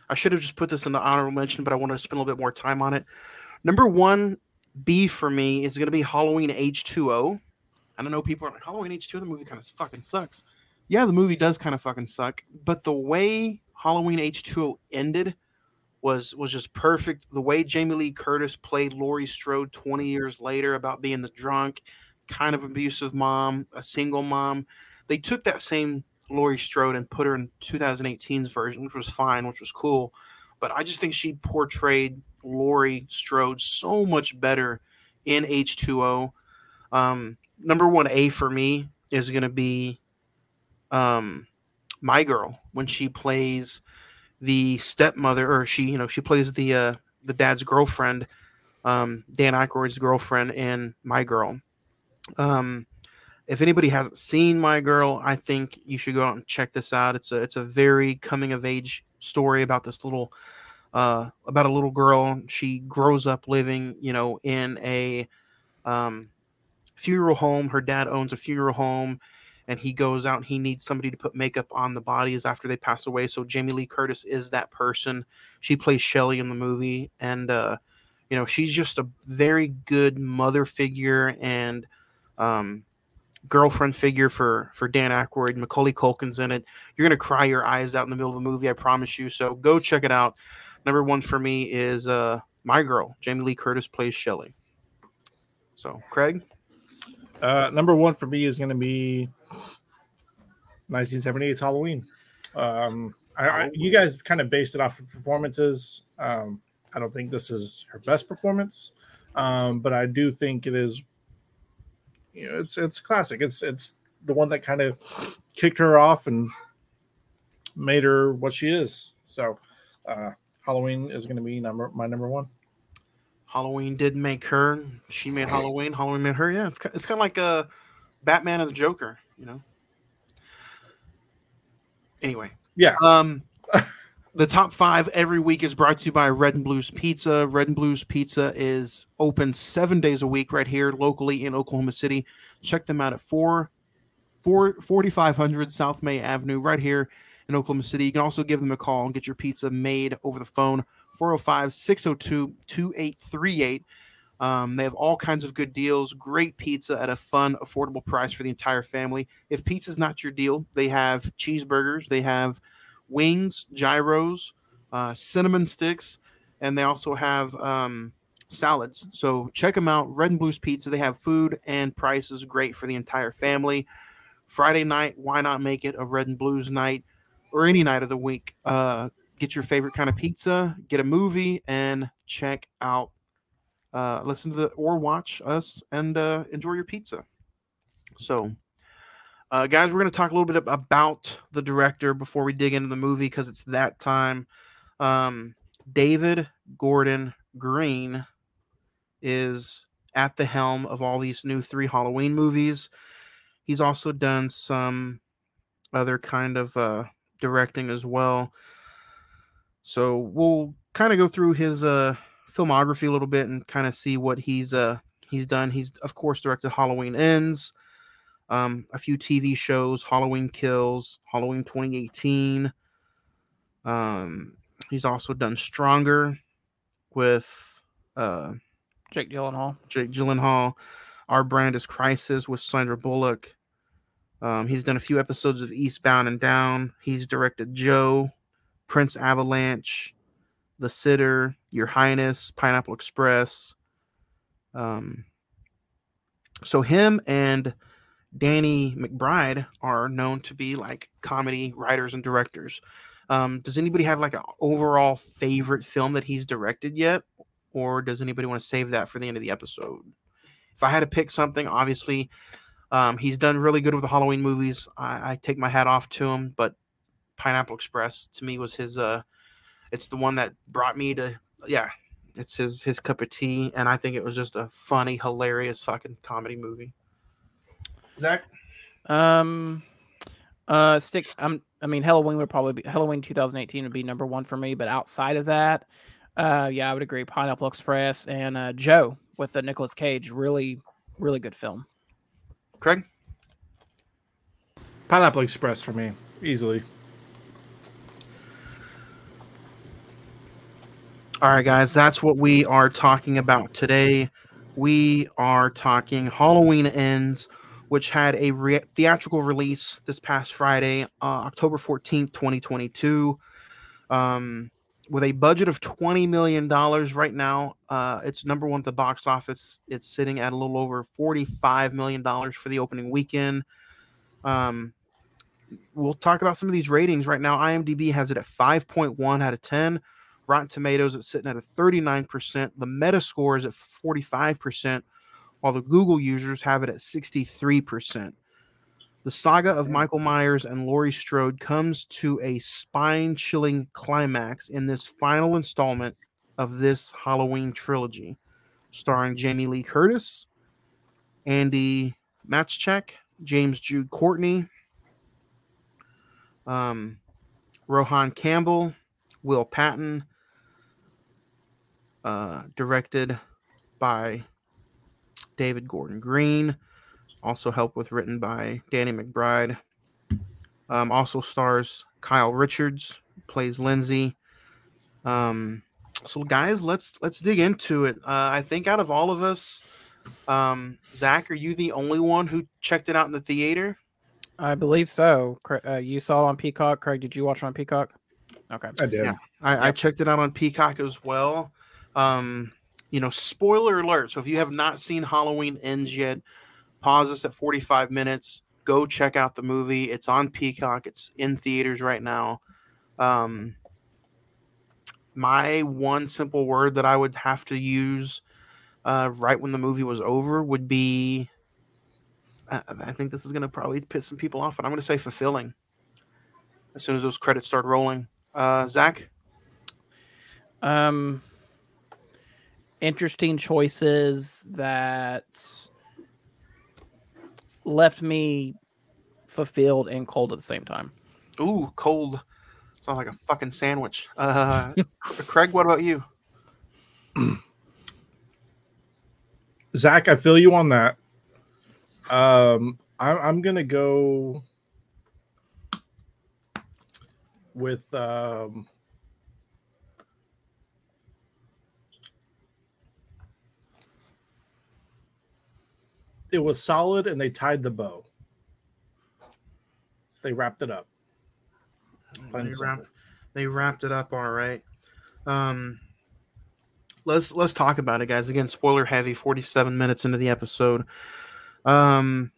I should have just put this in the honorable mention, but I wanted to spend a little bit more time on it. Number one B for me is going to be Halloween H2O. I don't know people are like Halloween H2O. The movie kind of fucking sucks. Yeah, the movie does kind of fucking suck, but the way Halloween H2O ended was was just perfect. The way Jamie Lee Curtis played Laurie Strode 20 years later about being the drunk, kind of abusive mom, a single mom. They took that same Laurie Strode and put her in 2018's version, which was fine, which was cool. But I just think she portrayed Laurie Strode so much better in H2O. Um, number one A for me is going to be um, My Girl when she plays the stepmother, or she, you know, she plays the uh, the dad's girlfriend, um, Dan Aykroyd's girlfriend, in My Girl. Um, if anybody hasn't seen My Girl, I think you should go out and check this out. It's a it's a very coming of age story about this little uh, about a little girl. She grows up living, you know, in a um, funeral home. Her dad owns a funeral home, and he goes out and he needs somebody to put makeup on the bodies after they pass away. So Jamie Lee Curtis is that person. She plays Shelly in the movie, and uh, you know, she's just a very good mother figure and um, girlfriend figure for for Dan Aykroyd. Macaulay Culkin's in it. You're gonna cry your eyes out in the middle of the movie, I promise you. So go check it out. Number one for me is uh, my girl, Jamie Lee Curtis plays Shelly. So Craig, Uh, number one for me is to be 1978's Halloween. Um, I, I, you guys kind of based it off of performances. Um, I don't think this is her best performance, um, but I do think it is. You know, it's it's classic. It's it's the one that kind of kicked her off and made her what she is. So, uh, Halloween is going to be number my number one. Halloween did make her. She made Halloween. Halloween made her. Yeah, it's, it's kind of like a Batman and the Joker, you know. Anyway, Yeah. um, the top five every week is brought to you by Red and Blues Pizza. Red and Blues Pizza is open seven days a week right here locally in Oklahoma City. Check them out at four, four, 4500 South May Avenue right here in Oklahoma City. You can also give them a call and get your pizza made over the phone 405 602 2838. Um, they have all kinds of good deals, great pizza at a fun, affordable price for the entire family. If pizza's not your deal, they have cheeseburgers, they have wings, gyros, uh, cinnamon sticks, and they also have um, salads. So check them out. Red and Blues Pizza. They have food and prices great for the entire family. Friday night, why not make it a Red and Blues night or any night of the week? Uh, get your favorite kind of pizza, get a movie, and check out, uh, listen to the or watch us and uh, enjoy your pizza. So, uh, guys, we're going to talk a little bit about the director before we dig into the movie because it's that time. Um, David Gordon Green is at the helm of all these new three Halloween movies. He's also done some other kind of uh, directing as well. So we'll kind of go through his uh, filmography a little bit and kind of see what he's uh, he's done. He's of course directed Halloween Ends, um, a few TV shows, Halloween Kills, Halloween 2018. Um, he's also done Stronger with uh, Jake Gyllenhaal. Jake Gyllenhaal. Our brand is Crisis with Sandra Bullock. Um, he's done a few episodes of Eastbound and Down. He's directed Joe, Prince Avalanche, The Sitter, Your Highness, Pineapple Express. Um, so him and Danny McBride are known to be like comedy writers and directors. Um, does anybody have like an overall favorite film that he's directed yet? Or does anybody want to save that for the end of the episode? If I had to pick something, obviously, um, he's done really good with the Halloween movies. I, I take my hat off to him, but Pineapple Express to me was his. Uh, it's the one that brought me to yeah. It's his his cup of tea, and I think it was just a funny, hilarious fucking comedy movie. Zach, Um, uh, stick. Um, I mean, Halloween would probably be Halloween 2018 would be number one for me. But outside of that, uh, yeah, I would agree. Pineapple Express and uh, Joe with the Nicolas Cage, really, really good film. Craig, Pineapple Express for me, easily. All right, guys, that's what we are talking about today. We are talking Halloween Ends, which had a re- theatrical release this past Friday, uh, October 14th, 2022. Um, with a budget of $20 million right now, uh, it's number one at the box office. It's sitting at a little over $45 million for the opening weekend. Um, we'll talk about some of these ratings right now. IMDb has it at 5.1 out of 10. Rotten Tomatoes is sitting at a 39%. The Metascore is at 45%, while the Google users have it at 63%. The saga of Michael Myers and Laurie Strode comes to a spine chilling climax in this final installment of this Halloween trilogy, starring Jamie Lee Curtis, Andi Matichak, James Jude Courtney, um, Rohan Campbell, Will Patton, uh, directed by David Gordon Green. Also helped with written by Danny McBride. Um, also stars Kyle Richards plays Lindsay. Um, so guys, let's let's dig into it. Uh, I think out of all of us, um, Zach, are you the only one who checked it out in the theater? I believe so. Uh, you saw it on Peacock. Craig, did you watch it on Peacock? Okay. I did. Yeah. I, I checked it out on Peacock as well. Um, you know, spoiler alert. So if you have not seen Halloween Ends yet, pause this at 45 minutes. Go check out the movie. It's on Peacock. It's in theaters right now. Um, my one simple word that I would have to use uh, right when the movie was over would be I, I think this is going to probably piss some people off, but I'm going to say fulfilling as soon as those credits start rolling. Uh, Zach? Um, interesting choices that left me fulfilled and cold at the same time. Ooh, cold. Sounds like a fucking sandwich. Uh, Craig, what about you? Zach, I feel you on that. Um, I'm, I'm gonna go with um, it was solid, and they tied the bow. They wrapped it up. They wrapped, they wrapped it up all right. Um, let's let's talk about it, guys. Again, spoiler heavy. Forty-seven minutes into the episode. Um,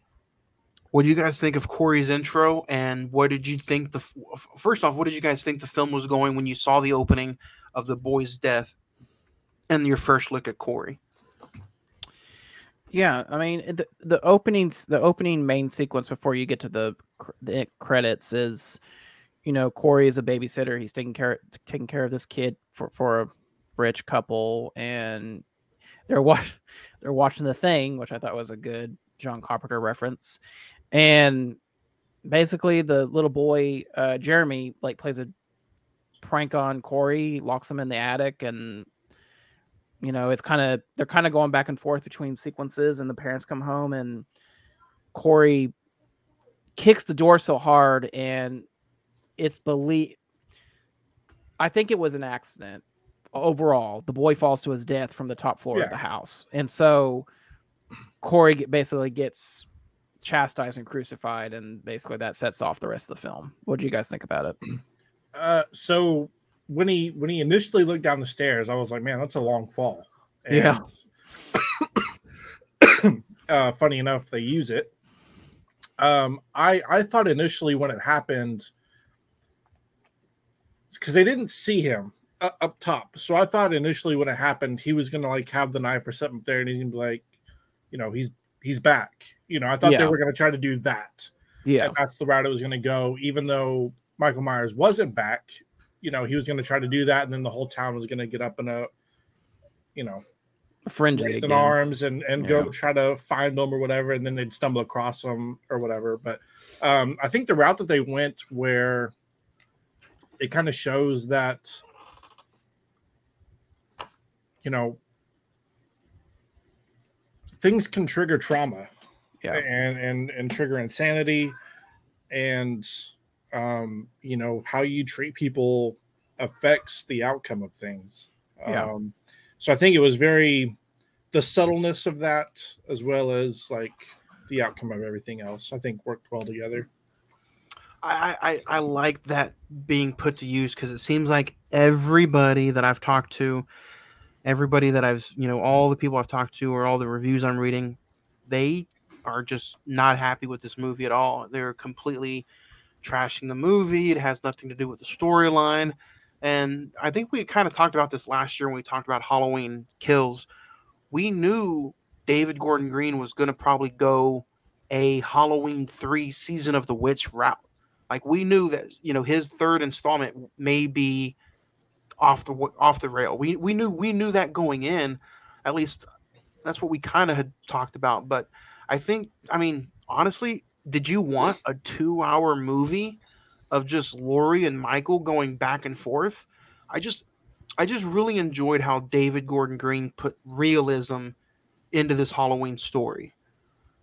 what do you guys think of Corey's intro? And what did you think the first off? What did you guys think the film was going when you saw the opening of the boy's death and your first look at Corey? Yeah, I mean the the openings, the opening main sequence before you get to the, the credits is, you know, Corey is a babysitter. He's taking care taking care of this kid for for a rich couple, and they're wa- they're watching the thing, which I thought was a good John Carpenter reference, and basically the little boy uh, Jeremy like plays a prank on Corey, locks him in the attic, and you know it's kind of they're kind of going back and forth between sequences and the parents come home and corey kicks the door so hard and it's believe i think it was an accident. Overall the boy falls to his death from the top floor of the house. And so corey basically gets chastised and crucified and basically that sets off the rest of the film. What do you guys think about it? Uh, so when he when he initially looked down the stairs, I was like, man, that's a long fall. Yeah. Uh, funny enough, they use it. Um, I I thought initially when it happened, because they didn't see him uh, up top, so I thought initially when it happened, he was gonna like have the knife or something there, and he's gonna be like, you know, he's he's back. You know, I thought they were gonna try to do that yeah and that's the route it was going to go. Even though Michael Myers wasn't back, you know, he was going to try to do that, and then the whole town was going to get up in a, you know, raise in arms and and go try to find them or whatever, and then they'd stumble across them or whatever. But um, I think the route that they went, where it kind of shows that, you know, things can trigger trauma yeah. and and and trigger insanity and um you know how you treat people affects the outcome of things Yeah. um so i think it was very the subtleness of that as well as like the outcome of everything else i think worked well together I, I I like that being put to use because it seems like everybody that I've talked to, everybody that I've you know all the people I've talked to or all the reviews I'm reading, they are just not happy with this movie at all. They're completely trashing the movie. It has nothing to do with the storyline, and I think we kind of talked about this last year when we talked about Halloween Kills. We knew David Gordon Green was going to probably go a Halloween three season of the witch route. Like we knew that you know his third installment may be off the off the rail. We we knew we knew that going in. At least that's what we kind of had talked about. But I think I mean honestly, did you want a two hour movie of just Laurie and Michael going back and forth? I just I just really enjoyed how David Gordon Green put realism into this Halloween story.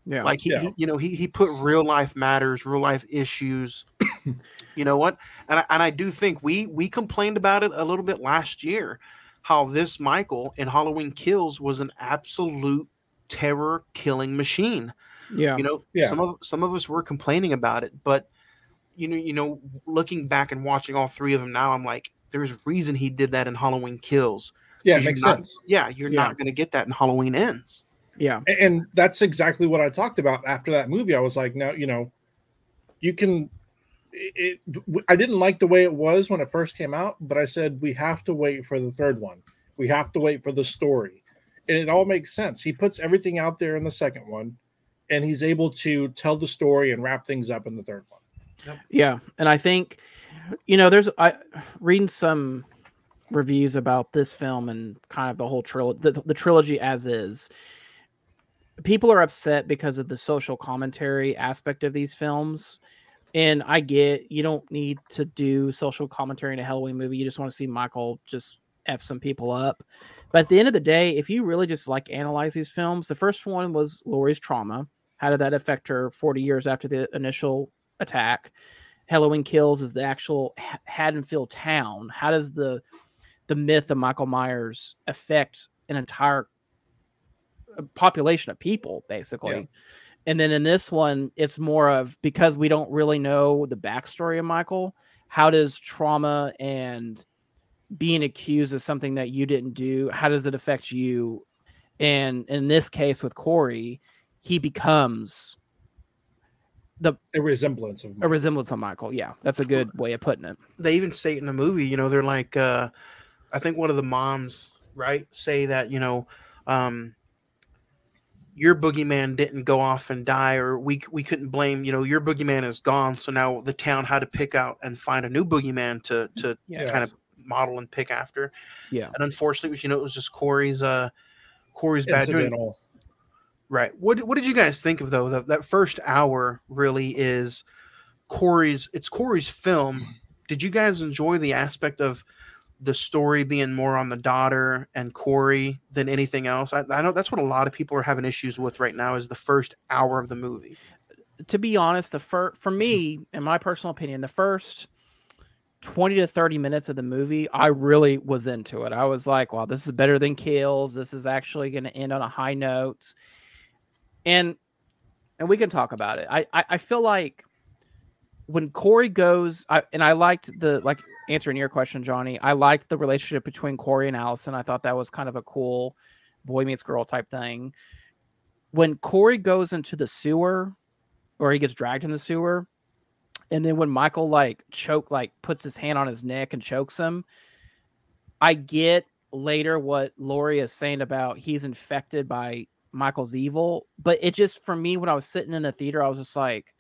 Yeah. Like he, Yeah. he- you know, he he put real life matters, real life issues. you know what? And I, and I do think we we complained about it a little bit last year, how this Michael in Halloween Kills was an absolute terror killing machine. Yeah. You know, Yeah. some of some of us were complaining about it, but you know, you know, looking back and watching all three of them now, I'm like, there's a reason he did that in Halloween Kills. Yeah, it 'Cause you're makes not- sense. Yeah, you're Yeah. not going to get that in Halloween Ends. yeah. A- And that's exactly what I talked about after that movie. I was like, now, you know, you can. It, it, I didn't like the way it was when it first came out, but I said we have to wait for the third one. We have to wait for the story, and it all makes sense. He puts everything out there in the second one, and he's able to tell the story and wrap things up in the third one. Yeah, and I think you know, there's I reading some reviews about this film and kind of the whole trilogy, the, the trilogy as is. People are upset because of the social commentary aspect of these films. And I get you don't need to do social commentary in a Halloween movie. You just want to see Michael just F some people up. But at the end of the day, if you really just like analyze these films, the first one was Laurie's trauma. How did that affect her 40 years after the initial attack? Halloween Kills is the actual Ha- Haddonfield town. How does the the myth of Michael Myers affect an entire uh, population of people, basically? Yeah. And then in this one, it's more of because we don't really know the backstory of Michael. How does trauma and being accused of something that you didn't do, how does it affect you? And in this case with Corey, he becomes the A resemblance of a Michael. resemblance of Michael. Yeah, that's a good way of putting it. they even say it in the movie you know they're like uh i think one of the moms right say that you know um your boogeyman didn't go off and die or we we couldn't blame you know your boogeyman is gone so now the town had to pick out and find a new boogeyman to to Yes. kind of model and pick after Yeah. and unfortunately it was, you know it was just corey's uh corey's bad doing Incidental. Right. What What did you guys think of though? That that first hour really is Corey's. It's Corey's film. Did you guys enjoy the aspect of the story being more on the daughter and Corey than anything else? I, I know that's what a lot of people are having issues with right now. Is the first hour of the movie. to be honest, the first for me, mm-hmm. in my personal opinion, the first 20 to 30 minutes of the movie, I really was into it. I was like, wow, this is better than Kills. This is actually going to end on a high note. And and we can talk about it. I I, I feel like when Corey goes, I, and I liked the like answering your question, Johnny. I liked the relationship between Corey and Allison. I thought that was kind of a cool boy meets girl type thing. When Corey goes into the sewer, or he gets dragged in the sewer, and then when Michael like choke like puts his hand on his neck and chokes him, I get later what Laurie is saying about he's infected by Michael's evil, but it just for me when I was sitting in the theater, I was just like,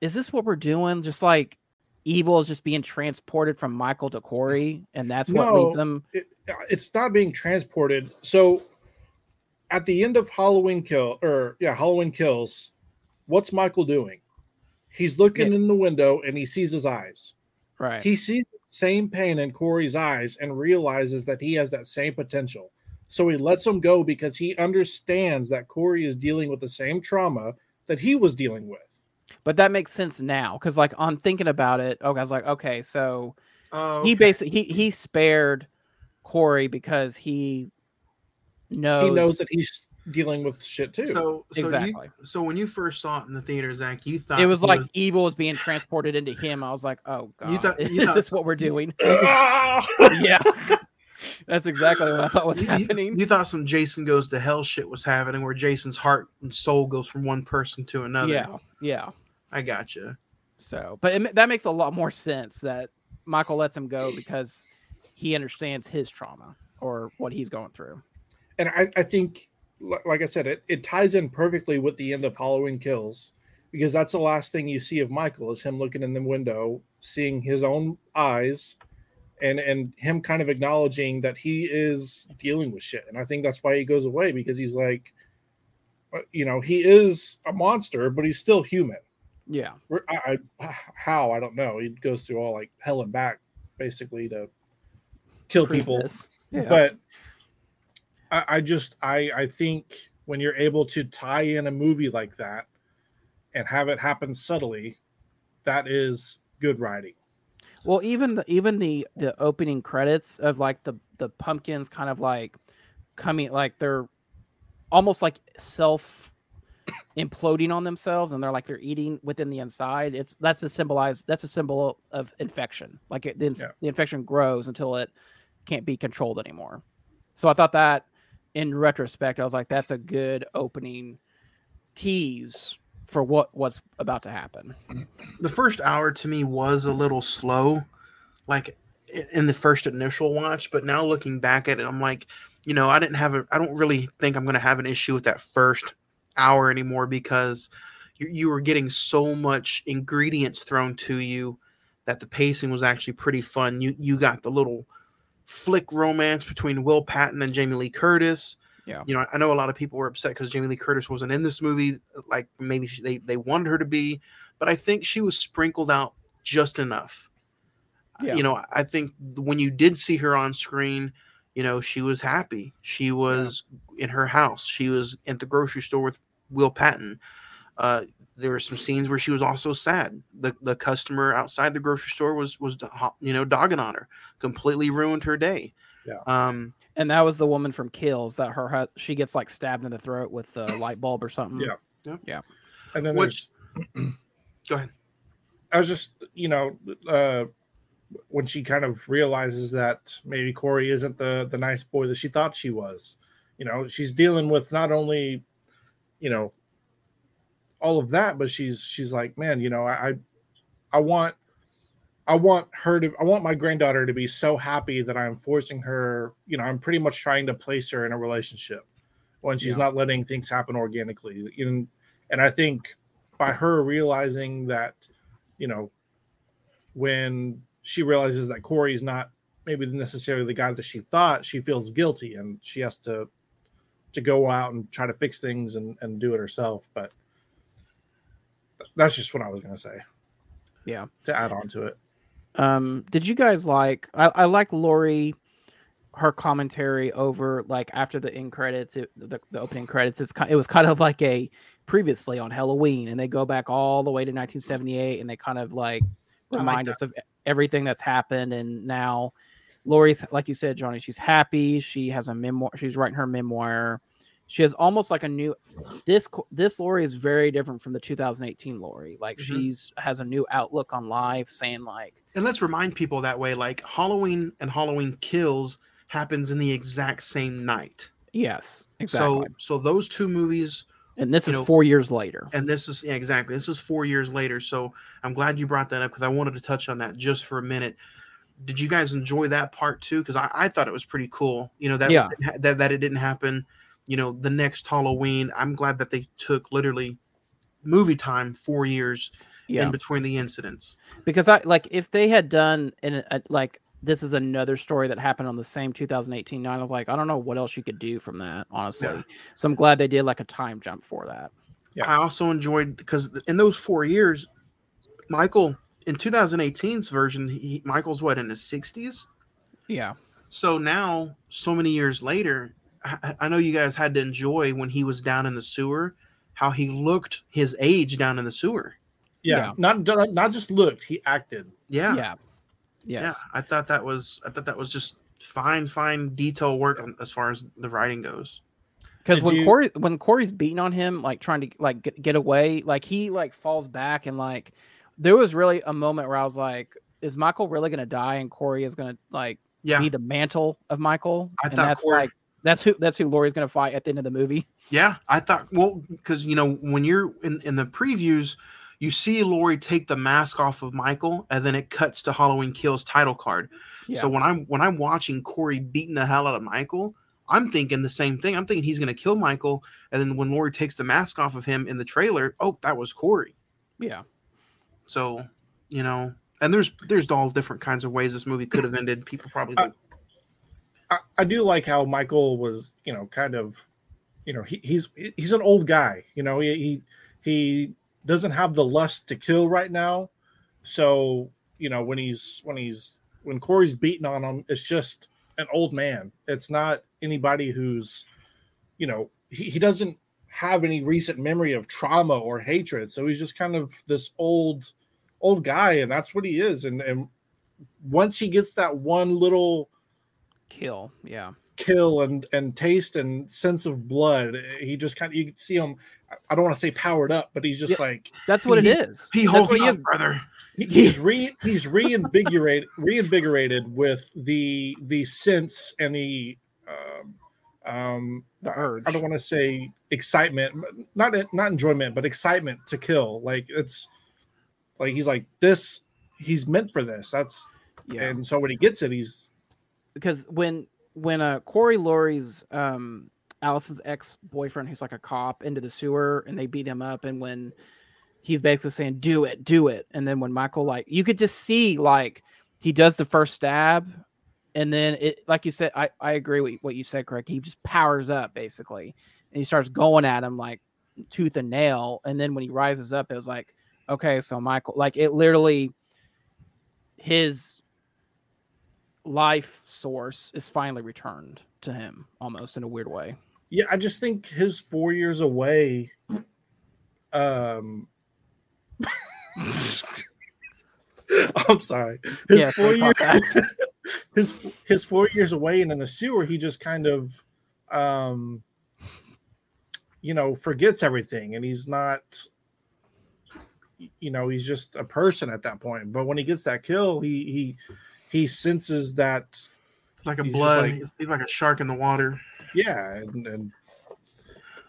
is this what we're doing? Just like evil is just being transported from Michael to Corey, and that's what leads No. him. it, uh, it's not being transported. So at the end of Halloween Kill or yeah, Halloween Kills, what's Michael doing? He's looking in the window and he sees his eyes. Right. He sees the same pain in Corey's eyes and realizes that he has that same potential. So he lets him go because he understands that Corey is dealing with the same trauma that he was dealing with. but that makes sense now because like on thinking about it, okay, I was like, okay, so Oh, he basically he he spared Corey because he knows He knows that he's dealing with shit too. so so Exactly. You, so when you first saw it in the theater, Zach, you thought it was he like evil was being transported into him. I was like, oh god, You thought- you is thought- this what we're doing? Ah! yeah, that's exactly what I thought was you- you- happening. You, thought some Jason goes to hell shit was happening, where Jason's heart and soul goes from one person to another. yeah, yeah. I got you. So, but it, that makes a lot more sense that Michael lets him go because he understands his trauma or what he's going through. and I, I think like i said it, it ties in perfectly with the end of halloween kills because that's the last thing you see of michael is him looking in the window seeing his own eyes and and him kind of acknowledging that he is dealing with shit and i think that's why he goes away because he's like uh, you know he is a monster but he's still human Yeah, I, I how i don't know he goes through all like hell and back basically to kill people. Yeah. But I, I just I I think when you're able to tie in a movie like that and have it happen subtly, that is good writing. Well, even the even the the opening credits of like the the pumpkins kind of like coming like they're almost like self imploding on themselves and they're like they're eating within the inside it's that's a symbolize that's a symbol of infection like it, the, Yeah. the infection grows until it can't be controlled anymore so i thought that in retrospect i was like that's a good opening tease for what what's about to happen the first hour to me was a little slow, like in the first initial watch. But now looking back at it, I'm like, you know, I didn't have a, I don't really think I'm going to have an issue with that first hour anymore because you, you were getting so much ingredients thrown to you that the pacing was actually pretty fun. You you got the little flick romance between Will Patton and Jamie Lee Curtis. Yeah. You know, I know a lot of people were upset because Jamie Lee Curtis wasn't in this movie. Like maybe she, they they wanted her to be, but I think she was sprinkled out just enough. Yeah. You know, I think when you did see her on screen, you know, she was happy. She was in her house. She was at the grocery store with Will Patton. Uh, there were some scenes where she was also sad. The the customer outside the grocery store was was you know dogging on her, completely ruined her day. Yeah. Um, And that was the woman from Kills that her she gets like stabbed in the throat with a light bulb or something. Yeah. Yeah. yeah. And then Which- go ahead. I was just, you know, uh, when she kind of realizes that maybe Corey isn't the the nice boy that she thought she was. You know, she's dealing with not only, you know, all of that, but she's she's like, man, you know, I I want I want her to I want my granddaughter to be so happy that I'm forcing her, you know, I'm pretty much trying to place her in a relationship when she's Yeah. not letting things happen organically. And and I think by her realizing that, you know, when she realizes that Corey's not maybe necessarily the guy that she thought, she feels guilty and she has to to go out and try to fix things and, and do it herself. But that's just what I was gonna say Yeah. to add on to it. Um, did you guys like? I, I like Laurie, her commentary over like after the end credits, it, the, the opening credits. It's it was kind of like a previously on Halloween, and they go back all the way to 1978, and they kind of like I like remind us of everything that's happened. And now, Laurie's like you said, Johnny, she's happy. She has a memoir. She's writing her memoir. She has almost like a new. This this Laurie is very different from the 2018 Laurie. Like Mhm. she's has a new outlook on life, saying like. And let's remind people that way, like Halloween and Halloween Kills happens in the exact same night. Yes, exactly. So so those two movies and this is know, four years later. and this is yeah, exactly this is four years later. So I'm glad you brought that up because I wanted to touch on that just for a minute. Did you guys enjoy that part too? Because I, I thought it was pretty cool. You know that Yeah. that that it didn't happen. You know the next Halloween. I'm glad that they took literally movie time four years Yeah, in between the incidents. because I like if they had done in a, uh, like this is another story that happened on the same 2018 nine. I was like, I don't know what else you could do from that, honestly. Yeah. So I'm glad they did like a time jump for that. Yeah. I also enjoyed because in those four years, Michael in 2018's version, he, Michael's what in his 60s. Yeah, So now, so many years later, I, I know you guys had to enjoy when he was down in the sewer, how he looked his age down in the sewer. Yeah, Yeah. not not just looked, he acted. Yeah, yeah, yeah. I thought that was I thought that was just fine, fine detail work on, as far as the writing goes. Because when you- Corey when Corey's beating on him, like trying to like get, get away, like he like falls back and like there was really a moment where I was like, is Michael really gonna die and Corey is gonna like Yeah, be the mantle of Michael? I and thought that's Corey- like that's who that's who Laurie's gonna fight at the end of the movie. Yeah, I thought well because you know when you're in in the previews, you see Laurie take the mask off of Michael, and then it cuts to Halloween Kills title card. Yeah. So when I'm when I'm watching Corey beating the hell out of Michael, I'm thinking the same thing. I'm thinking he's going to kill Michael, and then when Laurie takes the mask off of him in the trailer, oh, that was Corey. yeah. So you know, and there's there's all different kinds of ways this movie could have ended. People probably Uh, think, I, I do like how Michael was, you know, kind of, you know, he, he's he's an old guy. You know, he, he doesn't have the lust to kill right now. So you know, when he's when he's when Corey's beating on him, it's just an old man. It's not anybody who's, you know, he, he doesn't have any recent memory of trauma or hatred. So he's just kind of this old, old guy, and that's what he is. And and once he gets that one little Kill. Yeah. kill and and taste and sense of blood, he just kind of you see him. I don't want to say powered up, but he's just like That's what it is. He- is. Holds what he up, is. brother. he- he's re he's reinvigorated reinvigorated with the the sense and the um um The I- urge. I don't want to say excitement, not not enjoyment, but excitement to kill. Like it's like he's like this. He's meant for this. That's Yeah. and so when he gets it, he's because when when uh Corey Laurie's um Allison's ex boyfriend, who's like a cop, into the sewer and they beat him up, and when he's basically saying "Do it, do it," and then when Michael like you could just see like he does the first stab, and then it like you said, I I agree with what you said, Craig. He just powers up basically, and he starts going at him like tooth and nail, and then when he rises up, it was like okay, so Michael like it literally his life source is finally returned to him almost in a weird way. yeah. I just think his four years away. Um, I'm sorry. His Yeah, four years. his his four years away and in the sewer, he just kind of, um, you know, forgets everything, and he's not. You know, he's just a person at that point. But when he gets that kill, he he he senses that Like a He's blood. like- he's, he's like a shark in the water. yeah, and, and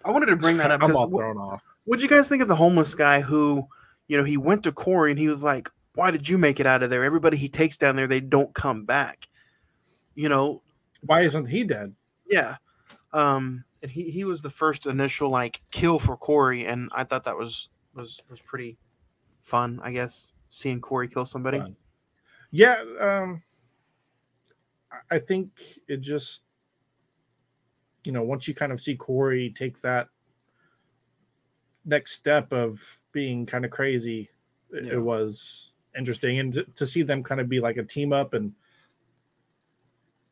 I wanted to bring that up I'm all thrown off. What'd you guys think of the homeless guy who, you know, he went to Corey and he was like, "Why did you make it out of there? Everybody he takes down there, they don't come back." You know, Why isn't he dead? yeah. Um, and he he was the first initial like kill for Corey, and I thought that was was was pretty fun. I guess seeing Corey kill somebody. Fun. Yeah, um I- think it just you know, once you kind of see Corey take that next step of being kind of crazy, it, Yeah. it was interesting and to, to see them kind of be like a team up and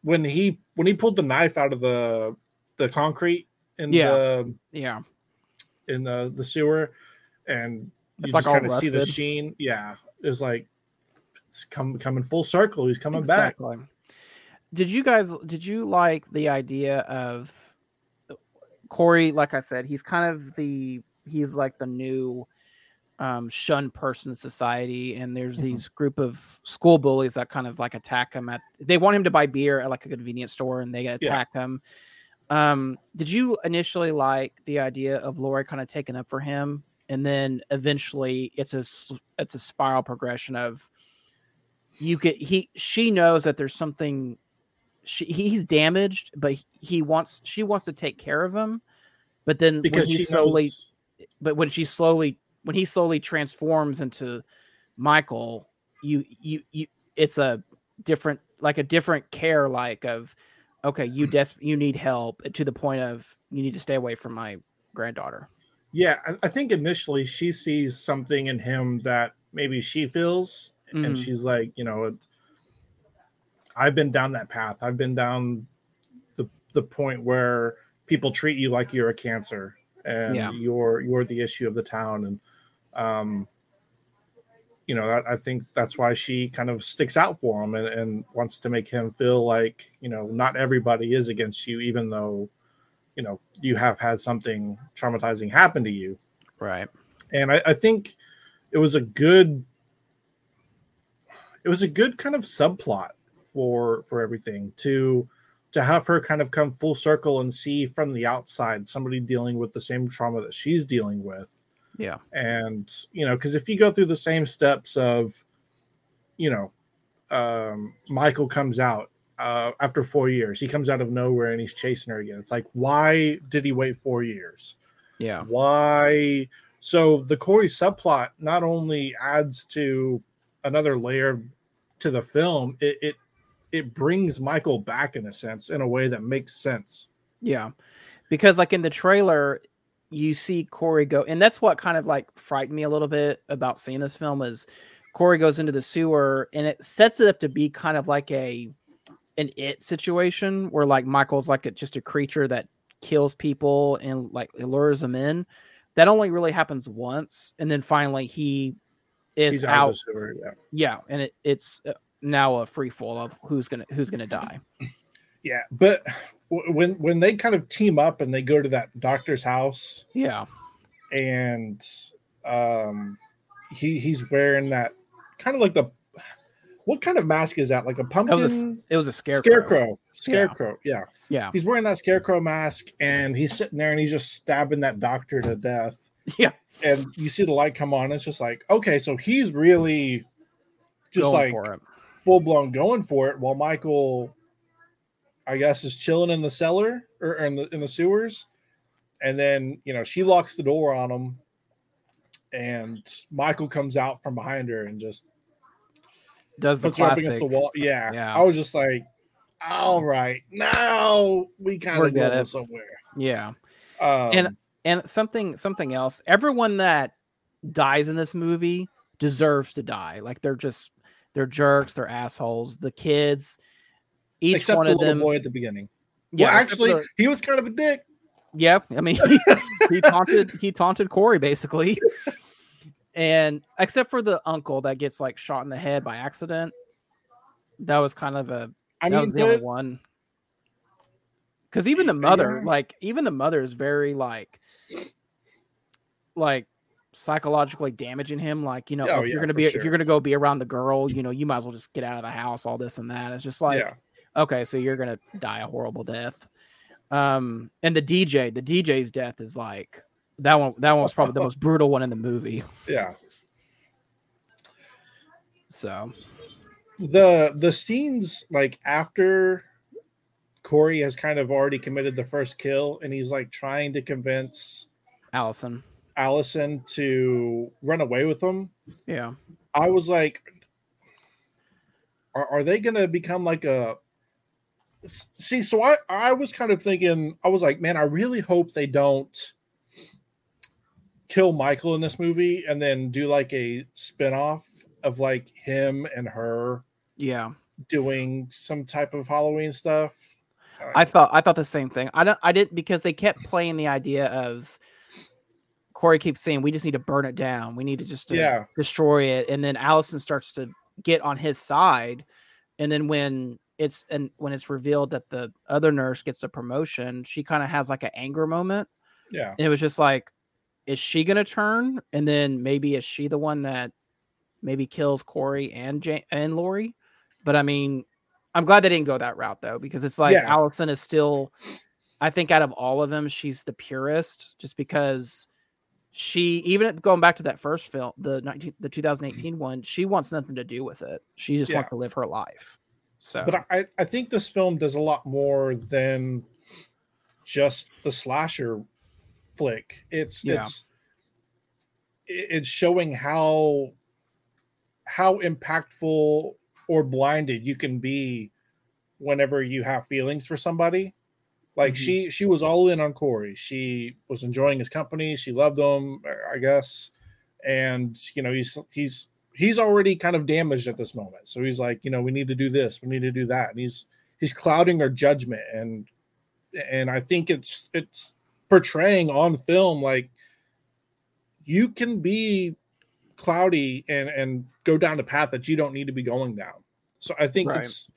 when he when he pulled the knife out of the the concrete in Yeah. the Yeah. in the the sewer and you like just kind of see the sheen yeah it's like it's come coming full circle. He's coming back. Did you guys did you like the idea of Corey, like I said, he's kind of the he's like the new um shunned person in society and there's Mhm. these group of school bullies that kind of like attack him at they want him to buy beer at like a convenience store and they attack him. Um did you initially like the idea of Laurie kind of taking up for him and then eventually it's a it's a spiral progression of you get he she knows that there's something she he's damaged but he wants she wants to take care of him but then because when he she slowly knows but when she slowly when he slowly transforms into Michael, you you you it's a different like a different care like of okay, you des- you need help to the point of you need to stay away from my granddaughter. yeah I, I think initially she sees something in him that maybe she feels and Mhm. she's like you know it, i've been down that path i've been down the the point where people treat you like you're a cancer and Yeah. you're you're the issue of the town and um you know I, I think that's why she kind of sticks out for him and, and wants to make him feel like you know not everybody is against you even though you know you have had something traumatizing happen to you Right. and I, I think it was a good it was a good kind of subplot for for everything to to have her kind of come full circle and see from the outside somebody dealing with the same trauma that she's dealing with Yeah. and you know because if you go through the same steps of you know um michael comes out uh after four years he comes out of nowhere and he's chasing her again it's like why did he wait four years Yeah. why so the corey subplot not only adds to another layer to the film it it, it brings michael back in a sense in a way that makes sense Yeah. Because like in the trailer, you see Corey go, and that's what kind of like frightened me a little bit about seeing this film is Corey goes into the sewer and it sets it up to be kind of like a an it situation where like Michael's like a, just a creature that kills people and like lures them in. That only really happens once, and then finally he is He's out. out sewer. Yeah. yeah, and it, it's uh, now a free fall of who's gonna who's gonna die. Yeah, but when when they kind of team up and they go to that doctor's house Yeah, and um he he's wearing that kind of like the what kind of mask is that? Like a it pumpkin was a it was a scarecrow. scarecrow. Scarecrow. Yeah. Yeah, He's wearing that scarecrow mask and he's sitting there and he's just stabbing that doctor to death. yeah, And you see the light come on. It's just like, okay, so he's really just going like full blown going for it while Michael, I guess, is chilling in the cellar or, or in the in the sewers, and then you know she locks the door on him, and Michael comes out from behind her and just Does the puts her up classic? against the wall. Yeah, Yeah. I was just like, all right, now we kind of go somewhere. Yeah, Um, And- and something something else. Everyone that dies in this movie deserves to die. Like they're just they're jerks. They're assholes. The kids, each except one the of little them. boy at the beginning. yeah, well, actually, the- he was kind of a dick. Yeah, I mean, he, he taunted he taunted Corey basically, and except for the uncle that gets like shot in the head by accident, that was kind of a I mean, was the only one. Because even the mother, Yeah. like even the mother, is very like, like psychologically damaging him. Like you know, Oh, if yeah, you're gonna be if you're gonna go be around the girl, you know, you might as well just get out of the house. All this and that. It's just like yeah, okay, so you're gonna die a horrible death. Um, and the DJ, the DJ's death is like that one. That one was probably the most brutal one in the movie. yeah. So the the scenes like after Corey has kind of already committed the first kill and he's like trying to convince Allison, Allison to run away with him. yeah, I was like, are, are they gonna become like a? see? So I I was kind of thinking I was like, man, I really hope they don't kill Michael in this movie and then do like a spin-off of like him and her yeah. doing some type of Halloween stuff. I thought I thought the same thing. I don't. I didn't because they kept playing the idea of Corey keeps saying we just need to burn it down. We need to just uh, Yeah. destroy it, and then Allison starts to get on his side, and then when it's and when it's revealed that the other nurse gets a promotion, she kind of has like an anger moment. yeah, And it was just like, is she gonna turn? And then maybe is she the one that maybe kills Corey and ja- and Laurie? But I mean, I'm glad they didn't go that route though, because it's like Yeah. Allison is still, I think out of all of them, she's the purest, just because she even going back to that first film, the 19, the 2018 one, she wants nothing to do with it. She just Yeah. wants to live her life. So but I I think this film does a lot more than just the slasher flick. It's Yeah. it's it's showing how how impactful or blinded you can be whenever you have feelings for somebody. Like Mhm. she she was all in on Corey. She was enjoying his company. She loved him, I guess. And you know, he's he's he's already kind of damaged at this moment. So he's like, you know, we need to do this, we need to do that. And he's he's clouding her judgment and and I think it's it's portraying on film like you can be cloudy and and go down a path that you don't need to be going down. So I think Right. it's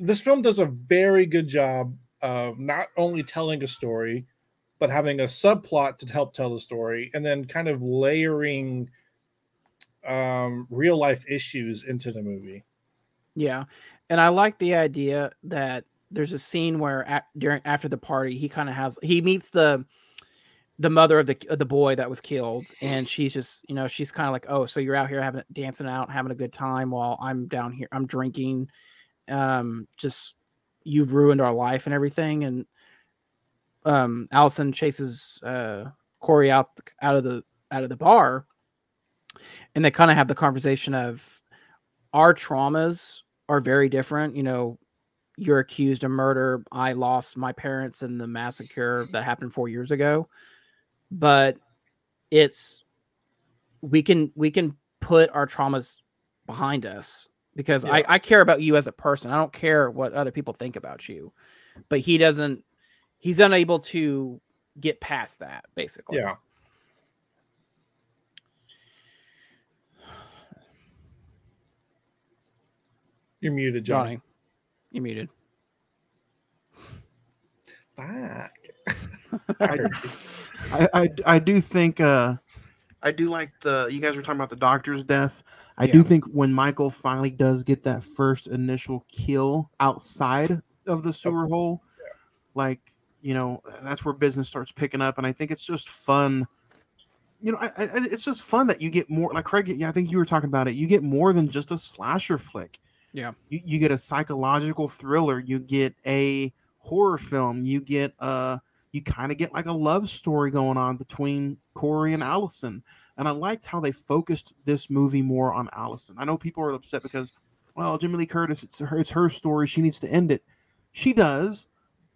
this film does a very good job of not only telling a story but having a subplot to help tell the story and then kind of layering um real life issues into the movie. Yeah, and I like the idea that there's a scene where at, during after the party he kind of has he meets the the mother of the of the boy that was killed, and she's just you know she's kind of like oh so you're out here having dancing out having a good time while I'm down here I'm drinking, um just you've ruined our life and everything and um Allison chases uh Corey out out of the out of the bar and they kind of have the conversation of our traumas are very different. You know, you're accused of murder. I lost my parents in the massacre that happened four years ago. But it's we can we can put our traumas behind us because Yeah. I, I care about you as a person. I don't care what other people think about you. But he doesn't he's unable to get past that, basically. Yeah. You're muted, Johnny. Johnny. You muted. Fuck. I, I, I, do think uh I do like the you guys were talking about the doctor's death. I do think when Michael finally does get that first initial kill outside of the sewer hole, like you know, that's where business starts picking up, and I think it's just fun. You know, I, I, it's just fun that you get more. Like Craig, yeah, I think you were talking about it. You get more than just a slasher flick. Yeah. you, you get a psychological thriller. You get a horror film. You get uh you kind of get like a love story going on between Corey and Allison. And I liked how they focused this movie more on Allison. I know people are upset because, well, Jamie Lee Curtis, it's her, it's her story. She needs to end it. She does,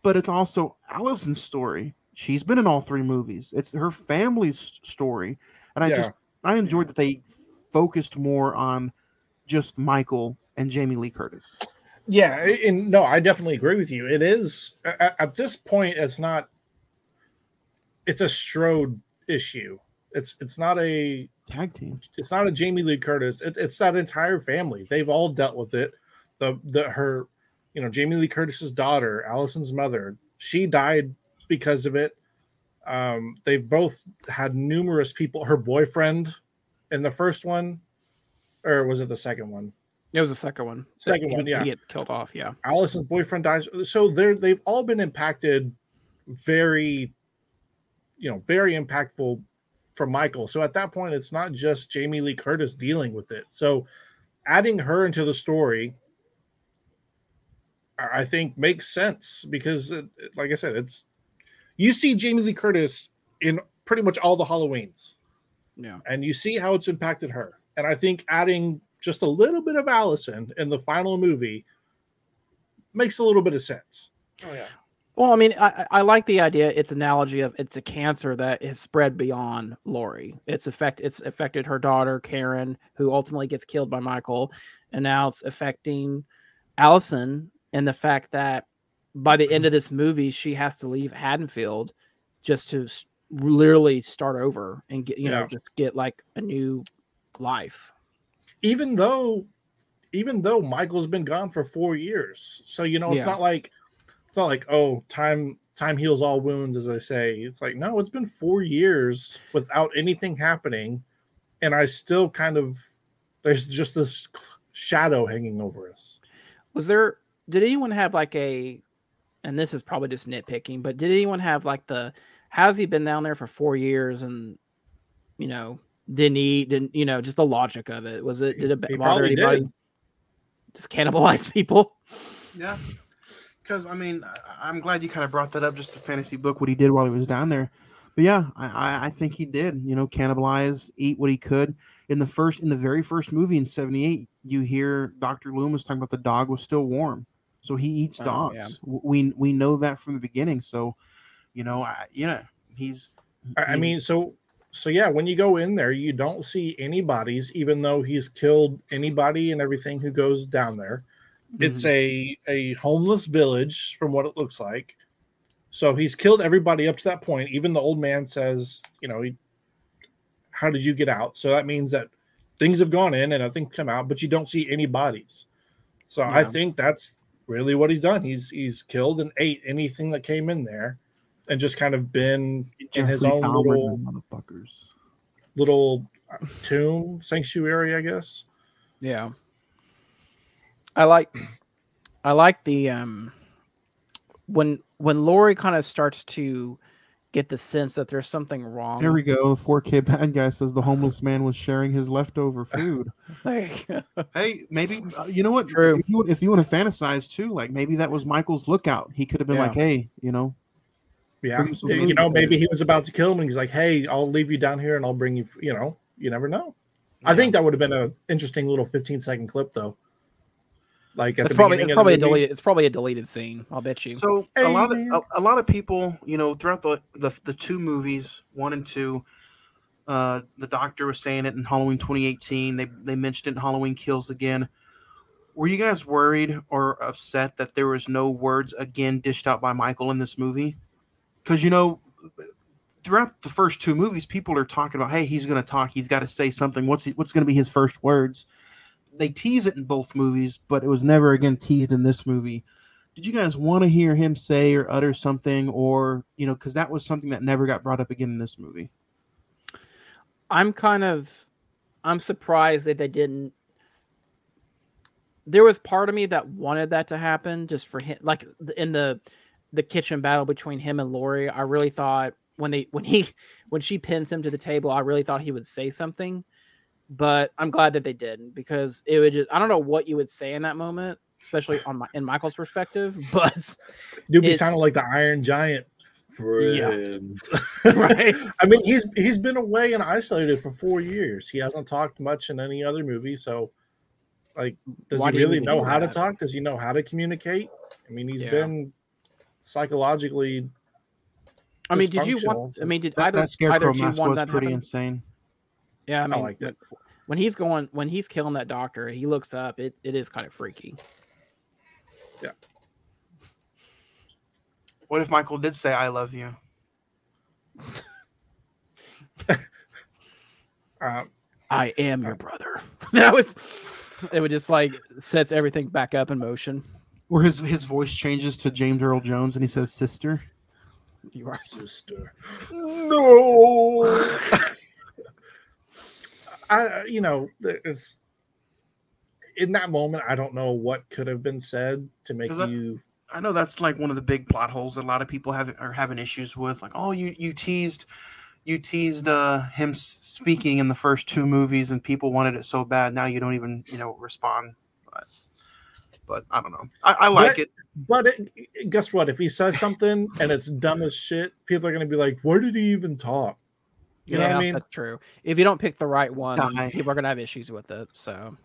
but it's also Allison's story. She's been in all three movies. It's her family's story, and I Yeah. just I enjoyed that they focused more on just Michael and Jamie Lee Curtis. Yeah, and no, I definitely agree with you. It is at, at this point, it's not. It's a Strode issue. It's it's not a Tag team. it's not a Jamie Lee Curtis. It, it's that entire family. They've all dealt with it. The the her, you know, Jamie Lee Curtis's daughter, Allison's mother, she died because of it. Um, they've both had numerous people. Her boyfriend, in the first one, or was it the second one? It was the second one. Second He- one, yeah. He get killed off, yeah. Allison's boyfriend dies. So they're they've all been impacted very, you know, very impactful for Michael. So at that point, it's not just Jamie Lee Curtis dealing with it. So adding her into the story, I I think makes sense because, it, it- like I said, it's you see Jamie Lee Curtis in pretty much all the Halloweens Yeah. and you see how it's impacted her. And I think adding just a little bit of Allison in the final movie makes a little bit of sense. Oh yeah. Well, I mean, I, I like the idea. It's analogy of it's a cancer that is spread beyond Laurie. It's affect it's affected her daughter Karen, who ultimately gets killed by Michael, and now it's affecting Allison. And the fact that by the end of this movie, she has to leave Haddonfield just to literally start over and get you know just get like a new life. Even though, even though Michael's been gone for four years, so you know it's Yeah. not like it's not like oh time time heals all wounds, as I say. It's like no, it's been four years without anything happening, and I still kind of there's just this shadow hanging over us. Was there? Did anyone have like a? And this is probably just nitpicking, but did anyone have like the? How's he been down there for four years and, you know, didn't eat? Didn't you know? Just the logic of it. Was it? Did it He bother anybody? did. Just cannibalize people. Yeah. Because I mean, I- I'm glad you kind of brought that up. Just the fantasy book, what he did while he was down there. But yeah, I, I, I think he did. You know, cannibalize, eat what he could. In the first, in the very first movie in '78, you hear Doctor Loomis talking about the dog was still warm, so he eats Oh, dogs. yeah. We we know that from the beginning. So, you know, I, yeah, he's. I I mean, so so yeah, when you go in there, you don't see any bodies, even though he's killed anybody and everything who goes down there. It's a a homeless village from what it looks like. So he's killed everybody up to that point. Even the old man says, you know, he, how did you get out? So that means that things have gone in and nothing come out, but you don't see any bodies. So I think that's really what he's done. He's he's killed and ate anything that came in there, and just kind of been in his own Dahmer, little motherfuckers. little uh, tomb sanctuary, I guess. Yeah. I like I like the um when when Laurie kind of starts to get the sense that there's something wrong. There we go. The 4K bad guy says the homeless man was sharing his leftover food. There. Hey, maybe uh, you know what? True. If you if you want to fantasize too, like maybe that was Michael's lookout. He could have been Yeah. like, "Hey, you know, Yeah, Bring him some you know, maybe he was about to kill him, and he's like, "Hey, I'll leave you down here, and I'll bring you." f- You know, you never know. I think that would have been an interesting little 15 second clip, though. Like at It's the probably it's probably a the movie. deleted it's probably a deleted scene. I'll bet you. So Hey, a lot man. of a, a lot of people, you know, throughout the the, the two movies, one and two, uh, the doctor was saying it in Halloween 2018. They they mentioned it in Halloween Kills again. Were you guys worried or upset that there was no words again dished out by Michael in this movie? Because you know, throughout the first two movies, people are talking about, "Hey, he's going to talk. He's got to say something. What's he, what's going to be his first words?" They tease it in both movies, but it was never again teased in this movie. Did you guys want to hear him say or utter something, or you know, because that was something that never got brought up again in this movie? I'm kind of I'm surprised that they didn't there was part of me that wanted that to happen just for him like in the the kitchen battle between him and Laurie I really thought when they when he when she pins him to the table I really thought he would say something but I'm glad that they didn't because it would just I don't know what you would say in that moment especially on my in Michael's perspective but You'd be It- sounding like the Iron Giant. Yeah. Friend. right I mean, he's he's been away and isolated for four years. He hasn't talked much in any other movie. So, like, does Why he do really know do how to talk? Does he know how to communicate? I mean, he's Yeah. been psychologically. I mean did you want I mean did That, either, that either scarecrow of you mask want was that pretty happen? insane. Yeah, I mean, liked it. when- When he's going, when he's killing that doctor, he looks up. It, it is kind of freaky. Yeah. What if Michael did say, "I love you"? Uh, I am your brother. that was, it would just like sets everything back up in motion. Where his his voice changes to James Earl Jones and he says, "Sister." You are. sister. No. I, you know, it's in that moment. I don't know what could have been said to make you. I know that's like one of the big plot holes that a lot of people have are having issues with. Like, oh, you you teased, you teased uh, him speaking in the first two movies, and people wanted it so bad. Now you don't even you know respond. But, but I don't know. I, I like But- it. But it, guess what? If he says something and it's dumb as shit, people are going to be like, "Where did he even talk?" You know what I mean? That's true. If you don't pick the right one, Die. people are gonna have issues with it. So,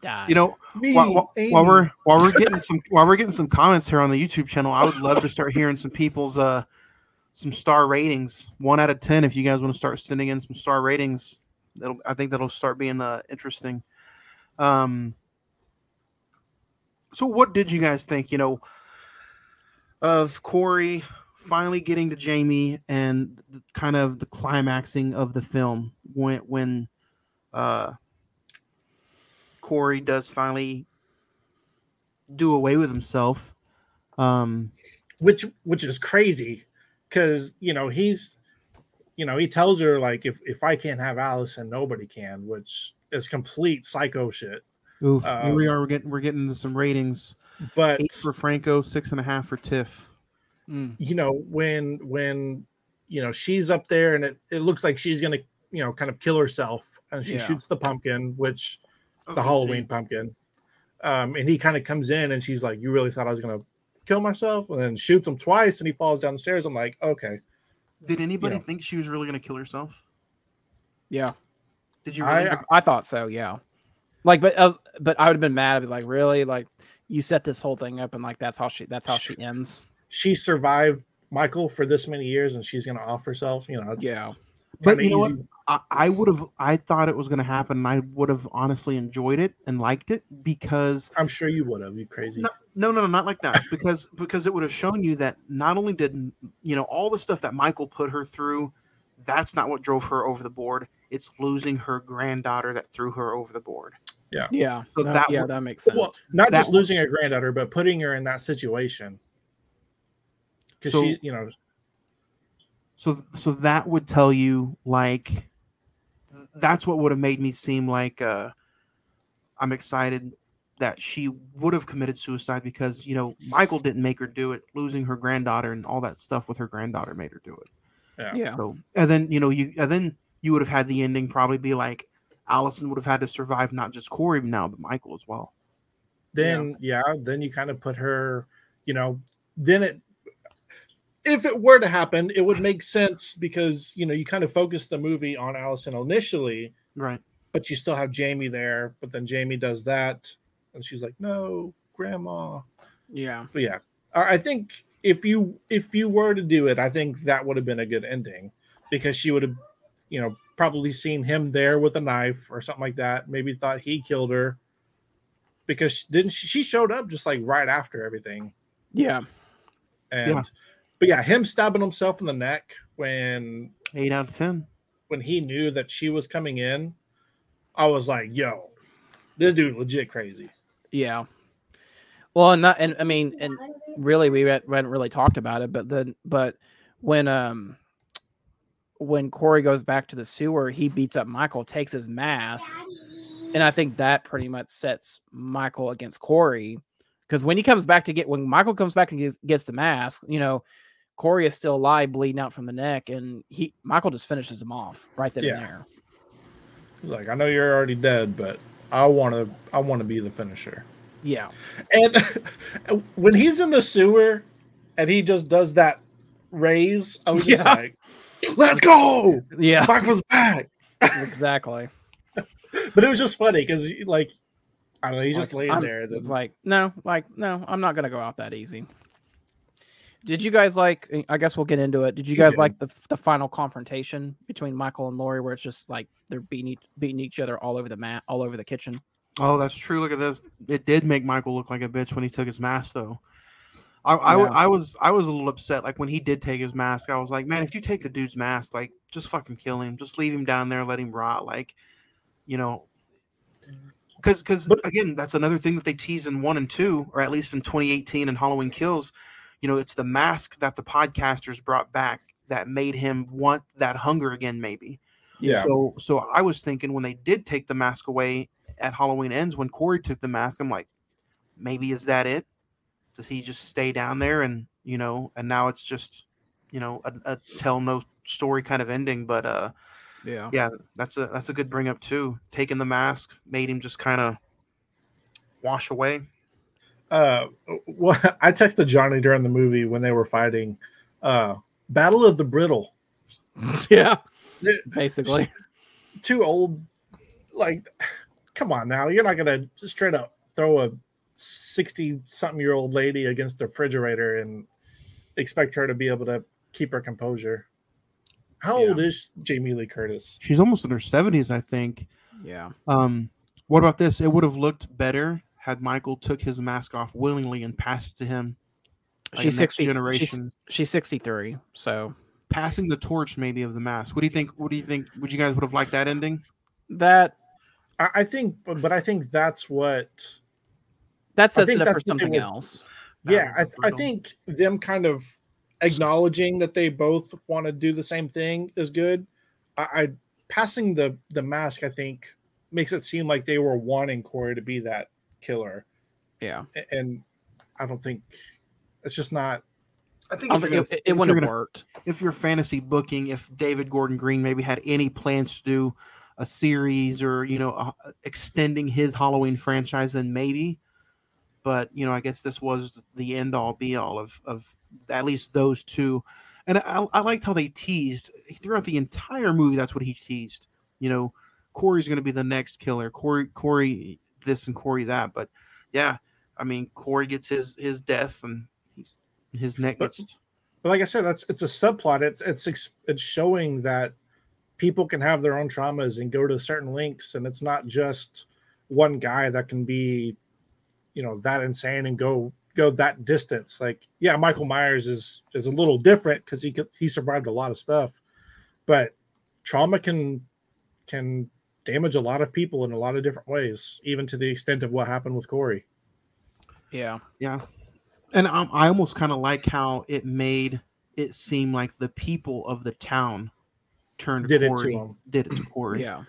die. You know, Me, while, while- while we're while we're getting some while we're getting some comments here on the YouTube channel, I would love to start hearing some people's uh some star ratings, one out of ten. If you guys want to start sending in some star ratings, that'll I think that'll start being uh interesting. Um. So, what did you guys think? You know, of Corey finally getting to Jamie and the, kind of the climaxing of the film when when uh Corey does finally do away with himself. Um, which which is crazy because you know he's you know he tells her like if if I can't have Allison, nobody can, which is complete psycho shit. oof, here we Um, are. We're getting we're getting some ratings. But Eight for Franco, six and a half for Tiff. Mm. you know when when you know she's up there and it, it looks like she's gonna you know kind of kill herself and she Yeah. shoots the pumpkin which I the gonna say, halloween pumpkin um and he kind of comes in and she's like you really thought i was gonna kill myself and then shoots him twice and he falls down the stairs i'm like okay Did anybody know. think she was really going to kill herself? yeah, Did you? I- Really? I, I thought so. Yeah, like, but I was, but I would have been mad. I'd be like, really? Like, you set this whole thing up, and like that's how she that's how she ends. She survived michael for this many years and she's gonna off herself you know Yeah, but kinda you know what? I, I would have. I thought it was going to happen. and I would have honestly enjoyed it and liked it because i'm sure you would have you crazy No, no, no, no, not like that. Because because it would have shown you that not only did you know all the stuff that Michael put her through, that's not what drove her over the board. It's losing her granddaughter that threw her over the board. yeah, So no, that yeah, would- that makes sense. well not That just one- losing her granddaughter but putting her in that situation because So- she you know So so that would tell you like that's what would have made me seem like uh I'm excited that she would have committed suicide because you know Michael didn't make her do it. Losing her granddaughter and all that stuff with her granddaughter made her do it. yeah. yeah, So and then you know you and then you would have had the ending probably be like Allison would have had to survive not just Corey now but Michael as well. then yeah. then you kind of put her you know then it if it were to happen it would make sense because you know you kind of focus the movie on allison initially Right. but you still have jamie there but then jamie does that and she's like no grandma yeah. but yeah i think if you if you were to do it i think that would have been a good ending because she would have you know, probably seen him there with a knife or something like that. Maybe thought he killed her because didn't she, she showed up just like right after everything. Yeah. And Yeah. But yeah, him stabbing himself in the neck when Eight out of ten. when he knew that she was coming in, I was like, yo, this dude legit crazy. Yeah. Well, and that, and I mean, and really, we hadn't we hadn't really talked about it, but then, but when um when Corey goes back to the sewer, he beats up Michael, takes his mask, and I think that pretty much sets Michael against Corey because when he comes back to get when Michael comes back and gets, gets the mask, you know, Corey is still alive, bleeding out from the neck, and he Michael just finishes him off right then Yeah. and there. He's like, I know you're already dead, but I want to I want to be the finisher. Yeah. And when he's in the sewer and he just does that raise, I was just like, let's go. Yeah. Michael's back. exactly. But it was just funny because like I don't know, he's just Like, laying I'm- there. It's like, no, like, no, I'm not gonna go out that easy. Did you guys like? eh, I guess we'll get into it. Did you guys did. like the the final confrontation between Michael and Laurie, where it's just like they're beating each, beating each other all over the mat, all over the kitchen? Oh, that's true. Look at this. It did make Michael look like a bitch when he took his mask, though. I, I, Yeah. I was I was a little upset. Like when he did take his mask, I was like, man, if you take the dude's mask, like just fucking kill him. Just leave him down there, let him rot. Like, you know, because because again, that's another thing that they tease in one and two, or at least in 2018 and Halloween Kills. You know, it's the mask that the podcasters brought back that made him want that hunger again, maybe. yeah. So so I was thinking when they did take the mask away at Halloween ends, when Corey took the mask, I'm like, maybe is that it? Does he just stay down there and you know, and now it's just, you know, a, a tell no story kind of ending. But uh Yeah, yeah, that's a that's a good bring up too. Taking the mask made him just kind of wash away. Uh well I texted Johnny during the movie when they were fighting uh Battle of the Brittle. yeah, basically. Two old like come on now, you're not gonna just straight up throw a 60 something year old lady against the refrigerator and expect her to be able to keep her composure. How Yeah. old is Jamie Lee Curtis? She's almost in her 70s, I think. Yeah, Um, what about this? It would have looked better had Michael took his mask off willingly and passed it to him. like she's next sixty. She's, generation. she's sixty three. So passing the torch maybe of the mask. What do you think? What do you think? Would you guys would have liked that ending? that I, I think, but, but I think that's what that sets think it up for that's what they something would- else. yeah I, Battle I think them kind of acknowledging that they both want to do the same thing is good I, I passing the the mask i think makes it seem like they were wanting corey to be that killer Yeah, and i don't think it's just not I think I don't think it, it, it wouldn't have worked. If you're fantasy booking, if David Gordon Green maybe had any plans to do a series or you know uh, extending his Halloween franchise, then maybe. But you know, I guess this was the end all be all of of at least those two. And I, I liked how they teased throughout the entire movie. That's what he teased. You know, Corey's going to be the next killer. Corey, Corey, this and Corey that. But yeah, I mean, Corey gets his his death and he's his neck But- gets but like i said that's it's a subplot it's it's it's showing that people can have their own traumas and go to certain links and it's not just one guy that can be you know that insane and go go that distance like yeah michael myers is is a little different because he could he survived a lot of stuff but trauma can can damage a lot of people in a lot of different ways even to the extent of what happened with corey Yeah, Yeah. And I, I almost kind of like how it made it seem like the people of the town turned Did it to him. did it to Corey. yeah,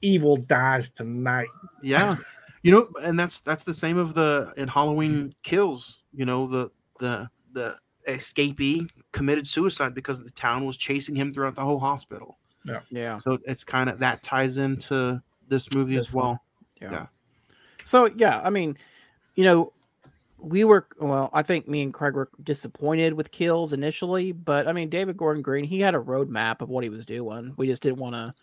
evil dies tonight Yeah. You know, and that's that's the same of the in Halloween kills, you know, the the the escapee committed suicide because the town was chasing him throughout the whole hospital. Yeah. Yeah. So it's kind of that ties into this movie This as well. Yeah. Yeah. So yeah, I mean, you know, we were well. I think me and Craig were disappointed with kills initially, but I mean, David Gordon Green, he had a roadmap of what he was doing. We just didn't want to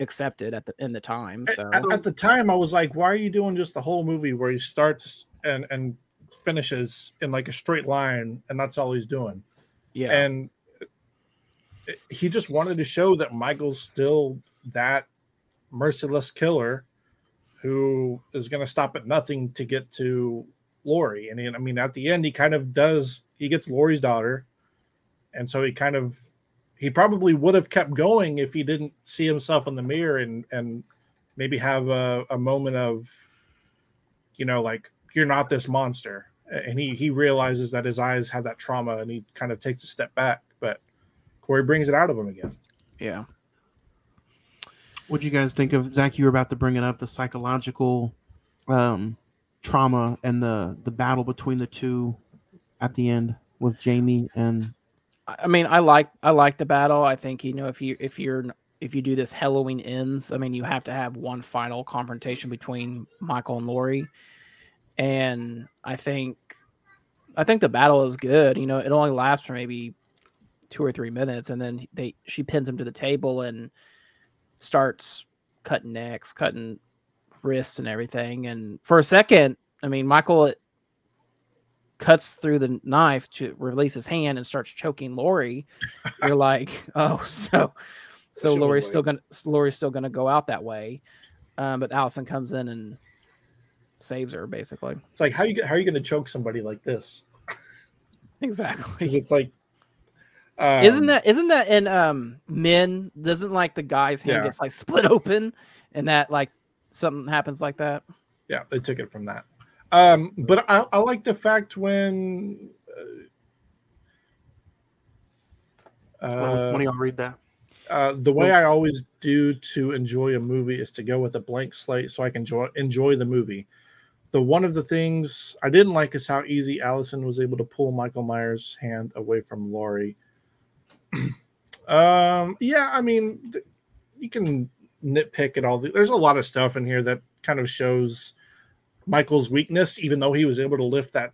accept it at the in the time. So at, at the time i was like why are you doing just the whole movie where he starts and and finishes in like a straight line and that's all he's doing yeah, and he just wanted to show that Michael's still that merciless killer who is going to stop at nothing to get to Laurie. And he, I mean, at the end, he kind of does, he gets Laurie's daughter. And so he kind of, he probably would have kept going if he didn't see himself in the mirror and, and maybe have a, a moment of, you know, like, you're not this monster. And he, he realizes that his eyes have that trauma and he kind of takes a step back. But Corey brings it out of him again. Yeah. What do you guys think of Zach? You were about to bring it up the psychological um, trauma and the the battle between the two at the end with Jamie and I I mean, I like I like the battle. I think you know if you if you're if you do this Halloween ends, I mean, you have to have one final confrontation between Michael and Laurie, and I think I think the battle is good. You know, it only lasts for maybe two or three minutes, and then they she pins him to the table and starts cutting necks, cutting wrists, and everything. And for a second, I mean, Michael cuts through the knife to release his hand and starts choking Laurie. You're like, oh, so so Laurie's still gonna Laurie's still gonna go out that way. Um, but Allison comes in and saves her basically. It's like, how you, how are you going to choke somebody like this? Exactly. Because it's like, um, isn't that isn't that in um men? Doesn't like the guy's hand Yeah. gets like split open and that like something happens like that? yeah they took it from that um but i, I like the fact when uh, Why don't- y'all read that? uh, the way I always do to enjoy a movie is to go with a blank slate so I can enjoy enjoy the movie. The one of the things I didn't like is how easy Allison was able to pull Michael Myers' hand away from Laurie. um, yeah, I mean, th- you can nitpick at all. The, there's a lot of stuff in here that kind of shows Michael's weakness, even though he was able to lift that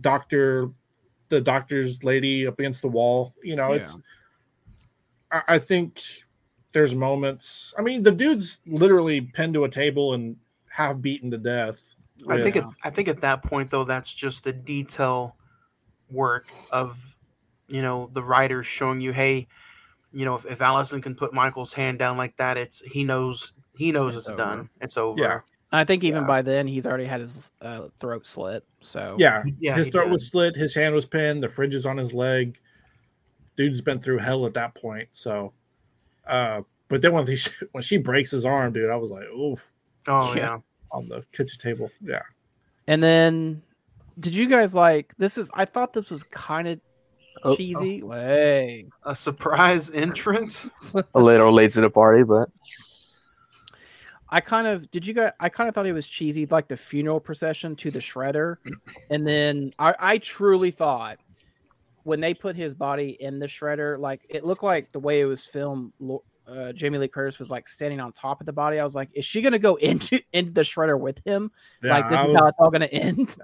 doctor, the doctor's lady up against the wall. You know, it's. I, I think there's moments. I mean, the dude's literally pinned to a table and half beaten to death. I think with- at, I think at that point though, that's just the detail work of you know the writers showing you, hey, you know, if, if Allison can put Michael's hand down like that, it's he knows he knows It's it's, done. It's over. yeah, I think even Yeah. by then he's already had his uh, throat slit. So yeah. Yeah, his throat did. was slit. His hand was pinned. The fringes on his leg. Dude's been through hell at that point. So, uh, but then when he when she breaks his arm, dude, I was like, oof, Oh Yeah. yeah. on the kitchen table. Yeah, And then, did you guys like this? Is I thought this was kind of Oh. cheesy. Way A surprise entrance. a little late to the party, but I kind of did. You guys? I kind of thought it was cheesy, like the funeral procession to the shredder, and then I, I truly thought when they put his body in the shredder, like it looked like the way it was filmed. Uh, Jamie Lee Curtis was like standing on top of the body. I was like, is she gonna go into into the shredder with him? yeah. like this I is how it's all gonna end.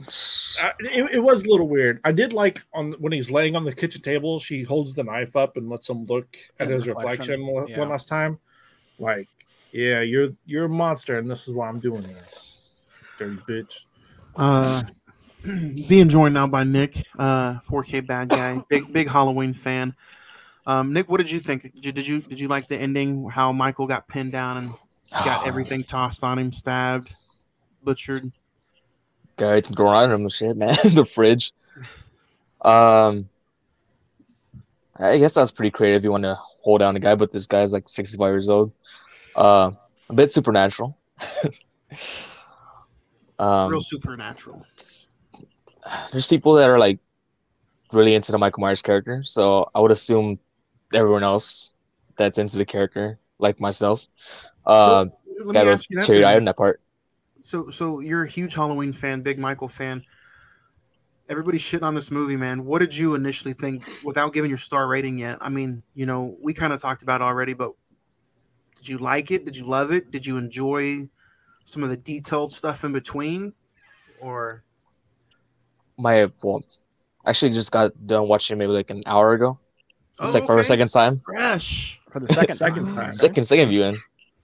It, it was a little weird. I did like on when he's laying on the kitchen table, she holds the knife up and lets him look at His his reflection, reflection, one, yeah. one last time. Like, yeah, you're you're a monster, and this is why I'm doing this. Dirty bitch. Uh, being joined now by Nick, uh, 4K bad guy, big big Halloween fan. Um, Nick, what did you think? Did you, did you did you like the ending? How Michael got pinned down and got everything tossed on him, stabbed, butchered. Got everything thrown on him and shit, man. the fridge. Um, I guess that's pretty creative. You want to hold down a guy, but this guy's like 65 years old. Uh, a bit supernatural. um, Real supernatural. there's people that are like really into the Michael Myers character, so I would assume everyone else that's into the character, like myself, uh, Let me got a ask you that teary then. eyed in that part. So, so you're a huge Halloween fan, big Michael fan. Everybody's shitting on this movie, man. What did you initially think without giving your star rating yet? I mean, you know, we kind of talked about it already, but did you like it? Did you love it? Did you enjoy some of the detailed stuff in between? Or My well, actually just got done watching it maybe like an hour ago. It's Oh, like for oh, a second time. fresh? For the second, Second time. time. Second second viewing.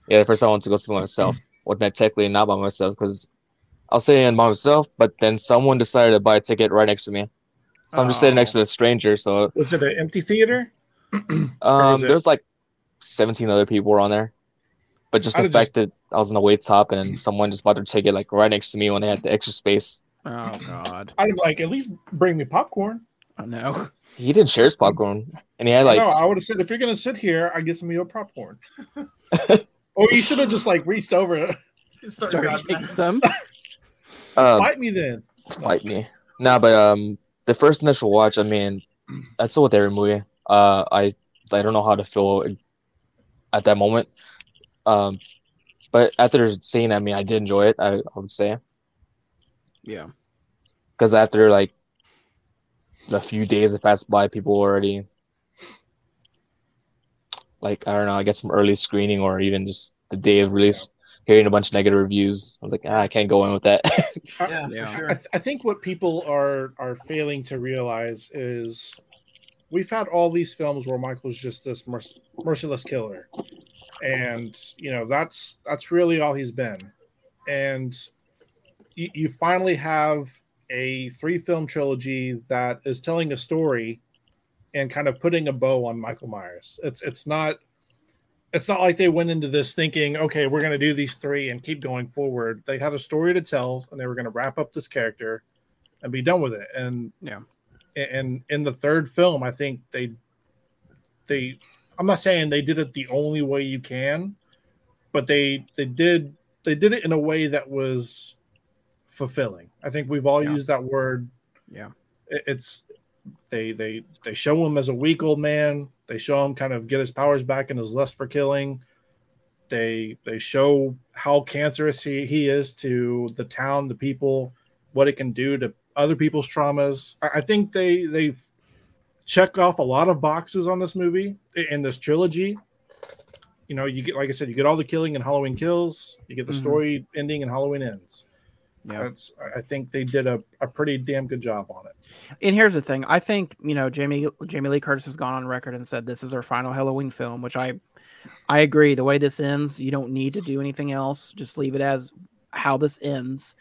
Yeah, the first time I went to go see by myself. Well, not technically not by myself because I was sitting by myself, but then someone decided to buy a ticket right next to me. So I'm just sitting next to a stranger. So Was it an empty theater? Um, there's like 17 other people were on there, but just I'd the have fact that I was in the wait top and someone just bought their ticket like right next to me when they had the extra space. Oh God. I'd be like, at least bring me popcorn. I know. He didn't share his popcorn, and he had like no, I would have said if you're gonna sit here, I get some of your popcorn. or you should have just like reached over. Started taking some. um, Fight me then. fight me. Nah, but um, the first initial watch, I mean, that's still with every movie. Uh, I I don't know how to feel at that moment. Um, but after seeing, it, I mean, I did enjoy it. I, I would say Yeah. because after like the few days that passed by, people were already like I don't know, I guess from early screening or even just the day of release, hearing a bunch of negative reviews. I was like, ah, I can't go in with that. Yeah, Yeah. for I, th- I think what people are are failing to realize is we've had all these films where Michael's just this merc- merciless killer, and you know that's that's really all he's been. And you, you finally have a three film trilogy that is telling a story and kind of putting a bow on Michael Myers. It's it's not it's not like they went into this thinking, okay, we're going to do these three and keep going forward. They had a story to tell, and they were going to wrap up this character and be done with it. And Yeah. and in the third film, I think they they I'm not saying they did it the only way you can, but they they did they did it in a way that was fulfilling. I think we've all Yeah. used that word. Yeah. It's they they they show him as a weak old man. They show him kind of get his powers back and his lust for killing. They they show how cancerous he, he is to the town, the people, what it can do to other people's traumas. I, I think they they've checked off a lot of boxes on this movie in this trilogy. You know, you get like I said, you get all the killing and Halloween Kills, you get the Mhm. story ending and Halloween Ends. Yeah. That's I- I think they did a, a pretty damn good job on it. And here's the thing: I think you know Jamie Jamie Lee Curtis has gone on record and said this is her final Halloween film, which I I agree. The way this ends, you don't need to do anything else. Just leave it as how this ends.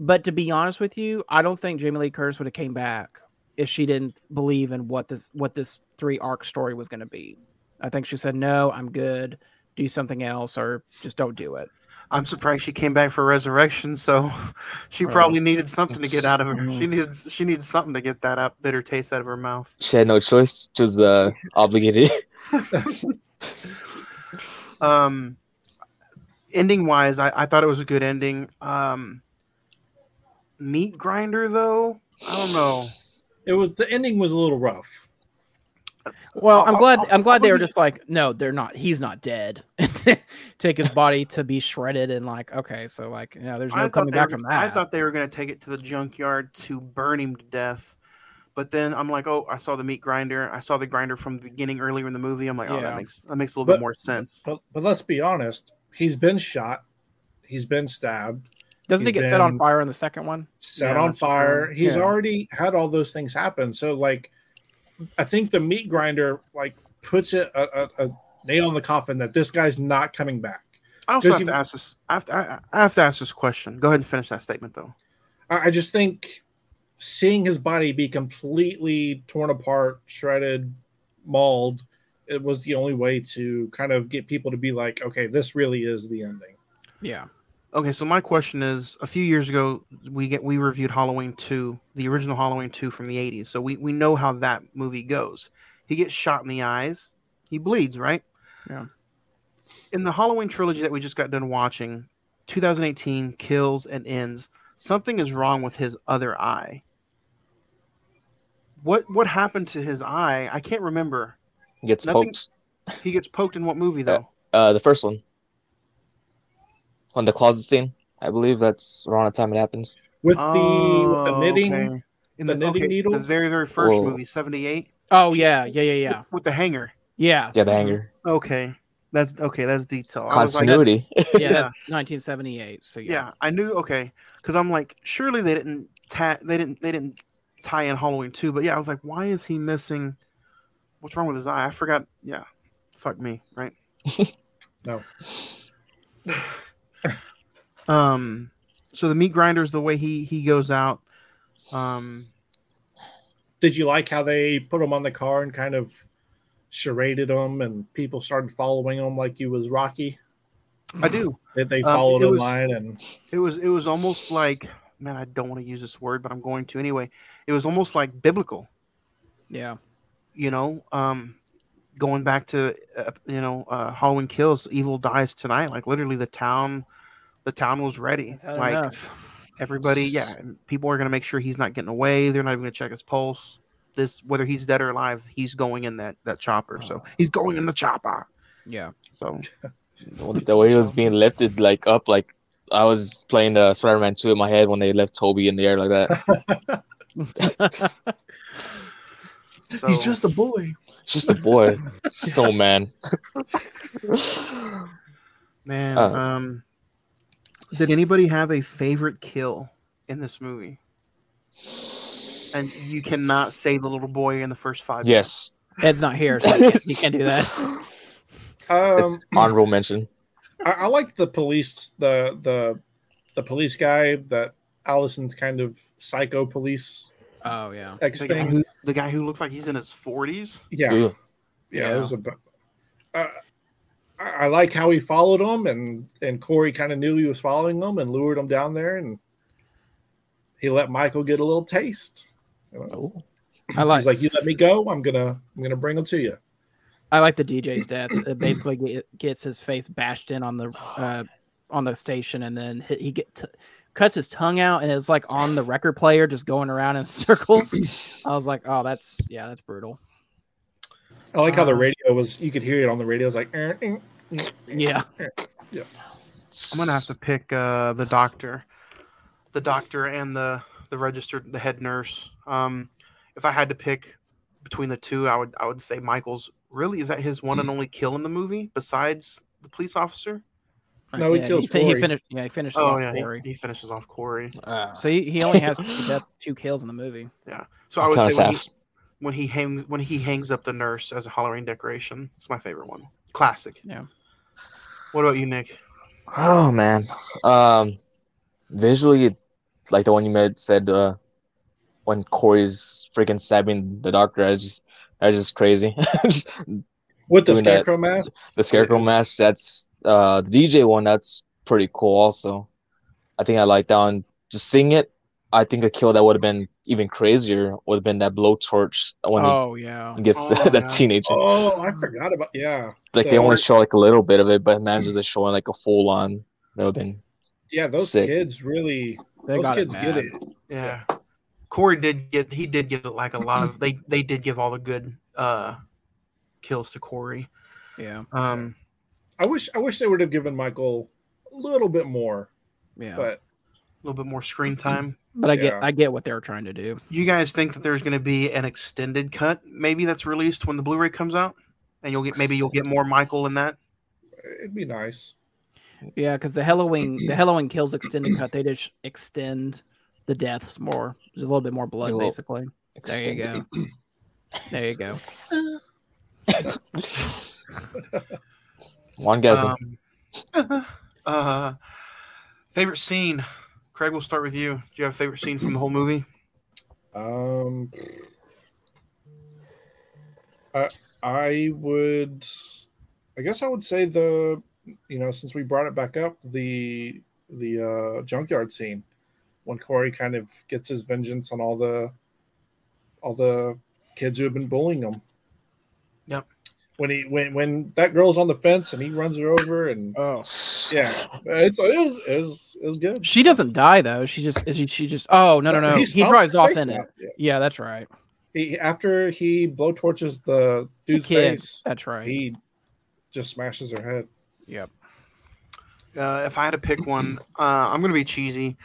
But to be honest with you, I don't think Jamie Lee Curtis would have came back if she didn't believe in what this what this three arc story was going to be. I think she said, "No, I'm good. Do something else, or just don't do it." I'm surprised she came back for resurrection. So she Right. probably needed something to get out of her. She needs she needs something to get that out bitter taste out of her mouth. she had no choice; she was uh, obligated. Um, ending wise, I, I thought it was a good ending. Um, meat grinder though, I don't know. It was the ending was a little rough. Well, I'm glad. I'll- I'm glad they were just like, no, they're not. He's not dead. Take his body to be shredded and like, okay, so like, yeah, there's no coming back were, from that. I thought they were going to take it to the junkyard to burn him to death. But then I'm like, oh, I saw the meat grinder. I saw the grinder from the beginning earlier in the movie. I'm like, oh, Yeah. that makes that makes a little But- bit more sense. But but let's be honest, he's been shot, he's been stabbed, Doesn't he get set on fire in the second one? set Yeah, on that's true. fire. He's Yeah. already had all those things happen. So like, I think the meat grinder like puts it a, a, a nail in the coffin that this guy's not coming back. I also Does have he- to ask this. I have to, I, I have to ask this question. Go ahead and finish that statement, though. I, I just think seeing his body be completely torn apart, shredded, mauled, it was the only way to kind of get people to be like, okay, this really is the ending. Yeah. Okay, so my question is: A few years ago, we get we reviewed Halloween two, the original Halloween two from the '80s. So we we know how that movie goes. He gets shot in the eyes. He bleeds, right? Yeah. In the Halloween trilogy that we just got done watching, 2018 kills and ends. Something is wrong with his other eye. What what happened to his eye? I can't remember. He gets Nothing- poked. He gets poked in what movie though? Uh, the first one, on the closet scene. I believe that's around the time it happens. With the, with the Oh, knitting, okay. in the the, knitting okay, needle? the very very first Whoa. movie, 78. Oh yeah, yeah, yeah, yeah, with, with the hanger. yeah. Yeah, the hanger. Okay, that's okay. That's detail. I was like, Continuity. Yeah, Yeah. that's 1978. So yeah. yeah, I knew. Okay, because I'm like, surely they didn't ta- they didn't they didn't tie in Halloween two. But yeah, I was like, why is he missing? What's wrong with his eye? I forgot. Yeah, fuck me, right? No. um, so the meat grinder's the way he he goes out. Um, did you like how they put him on the car and kind of charaded him and people started following him like he was Rocky. I do. That they Um, followed it in was- line and It was it was almost like man, I don't want to use this word, but I'm going to anyway. It was almost like biblical, Yeah. you know, um, going back to uh, you know uh, Halloween Kills, Evil dies tonight. Like literally, the town, the town was ready. Like enough? everybody, yeah, people are gonna make sure he's not getting away. They're not even gonna check his pulse. This whether he's dead or alive, he's going in that that chopper. So he's going in the chopper. Yeah. So the way he was being lifted like up like I was playing uh, Spider-Man 2 in my head when they left Tobey in the air like that. so he's just a boy. It's just a boy, snowman. man. uh, um, did anybody have a favorite kill in this movie? And you cannot say the little boy in the first five. yes, Ed's not here, so you can't, you can't do that. Um, it's honorable mention. I, I like the police the the the police guy that Allyson's kind of psycho police Oh yeah. X The guy, thing. who, the guy who looks like he's in his forties. Yeah, yeah. Yeah. It was a, uh, I, like how he followed him, and and Corey kind of knew he was following him and lured him down there, and he let Michael get a little taste. You know, Oh. I like He's like, "You let me go, I'm gonna I'm gonna bring him to you." I like the DJ's death. It basically get, gets his face bashed in on the uh, on the station, and then he, he get t- cuts his tongue out, and it's like on the record player, just going around in circles. I was like, oh, that's yeah, that's brutal. I like how the Uh, radio was. You could hear it on the radio. It's like, "Er, eh, eh, Yeah, I'm gonna have to pick uh, the doctor, the doctor and the the registered the head nurse. Um, if I had to pick between the two, I would I would say Michael's. Really, is that his one and only kill in the movie besides the police officer? No, he Yeah, kills he Corey. finished. Yeah, he finishes Oh off yeah, he, Corey. he finishes off Corey. Uh, So he, he only has two deaths, two kills in the movie. Yeah. So I would kinda say when he, sad. When he hangs when he hangs up the nurse as a Halloween decoration, it's my favorite one. Classic. Yeah. What about you, Nick? Oh man. Um visually like the one you made said uh when Corey's freaking stabbing the doctor, I just that's just crazy. just with the Doing that. scarecrow mask. the scarecrow Yes. mask, that's uh the DJ one, that's pretty cool also. I think I like that one. Just seeing it, I think a kill that would have been even crazier would have been that blowtorch when Oh yeah. he gets Oh, that yeah. teenager. Oh, I forgot about yeah. like the they only show like a little bit of it, but imagine manages to show like a full on. That would have been Yeah, those Sick. kids really. They those kids it get bad. it. Yeah. Corey did get he did get like a lot of they they did give all the good uh kills to Corey. Yeah, Um I wish I wish they would have given Michael a little bit more, yeah. but a little bit more screen time. But I get I get what they're trying to do. You guys think that there's going to be an extended cut maybe that's released when the Blu-ray comes out and you'll get maybe you'll get more Michael in that. it'd be nice. Yeah, because the Halloween the Halloween kills extended cut, they just extend the deaths more. There's a little bit more blood, A little basically. There you go. There you go. one guy's Um, uh, favorite scene. Craig, we'll start with you. Do you have a favorite scene from the whole movie? Um, I I would, I guess I would say the, you know, since we brought it back up, the the uh, junkyard scene when Corey kind of gets his vengeance on all the all the kids who have been bullying him. Yep. When he when when that girl's on the fence and he runs her over and Oh. yeah, it's it is is is good. She doesn't die though. She just is she, she just oh no no no. He, stomps drives off face in it. Yeah. Yeah, that's right. He, after he blowtorches the dude's Kid, face, That's right. he just smashes her head. Yep. Uh, if I had to pick one, uh, I'm going to be cheesy.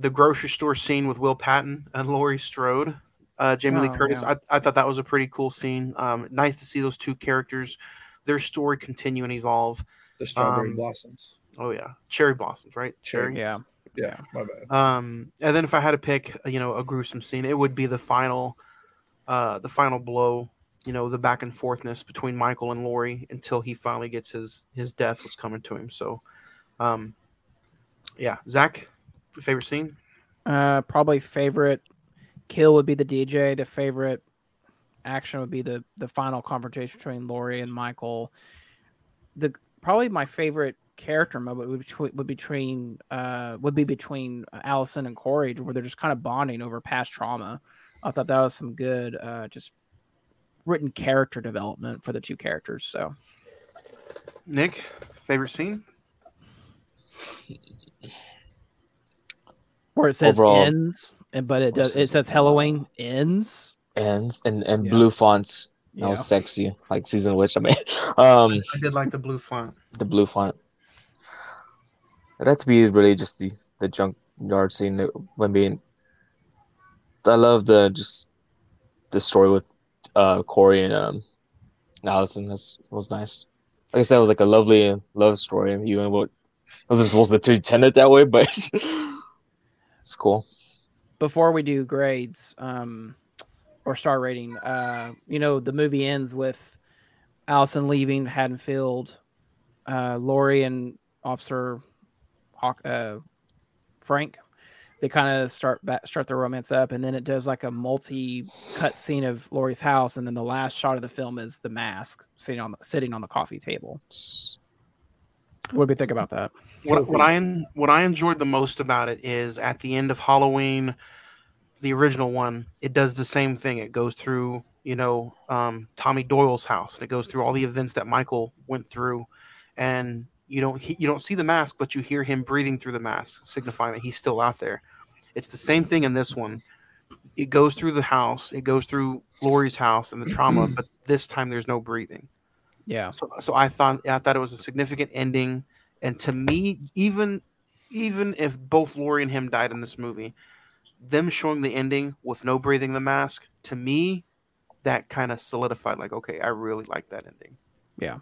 The grocery store scene with Will Patton and Laurie Strode, uh, Jamie Lee Oh, Curtis. yeah. I, I thought that was a pretty cool scene. Um, nice to see those two characters, their story continue and evolve. The strawberry Um, blossoms. Oh yeah, cherry blossoms, right? Cherry. Yeah. Yeah, my bad. Um, and then if I had to pick, uh, you know, a gruesome scene, it would be the final, uh, the final blow. You know, the back and forthness between Michael and Laurie until he finally gets his his death was coming to him. So, um, yeah, Zach, favorite scene? Uh, probably favorite kill would be the DJ. The favorite action would be the the final confrontation between Laurie and Michael. The probably my favorite character moment would be between, would between uh would be between Allyson and Corey, where they're just kind of bonding over past trauma. I thought that was some good, uh, just written character development for the two characters. So, Nick, favorite scene? where it says Overall- ends, and but it does it says says Halloween ends. ends and and Yeah. blue fonts. That Yeah. was sexy, like season of witch. I mean, um, I did like the blue font. the blue font. It had to be really just the the junkyard scene that- when being. I love the just the story with uh Corey and um Allyson. That's was nice. Like I said, it was like a lovely love story. Even what wasn't supposed to tend it that way, but it's cool. Before we do grades um or star rating uh you know the movie ends with allyson leaving haddonfield uh laurie and officer Hawk, uh frank they kind of start back, start their romance up and then it does like a multi cut scene of laurie's house and then the last shot of the film is the mask sitting on the sitting on the coffee table. What do we think about that What, what I what I enjoyed the most about it is at the end of Halloween, the original one, it does the same thing. It goes through, you know, um, Tommy Doyle's house, and it goes through all the events that Michael went through, and you don't he, you don't see the mask, but you hear him breathing through the mask, signifying that he's still out there. It's the same thing in this one. It goes through the house, it goes through Laurie's house and the trauma, but this time there's no breathing. yeah So, so I thought I thought it was a significant ending, and to me, even even if both Laurie and him died in this movie, them showing the ending with no breathing the mask, to me, that kind of solidified like, okay, I really like that ending. Yeah.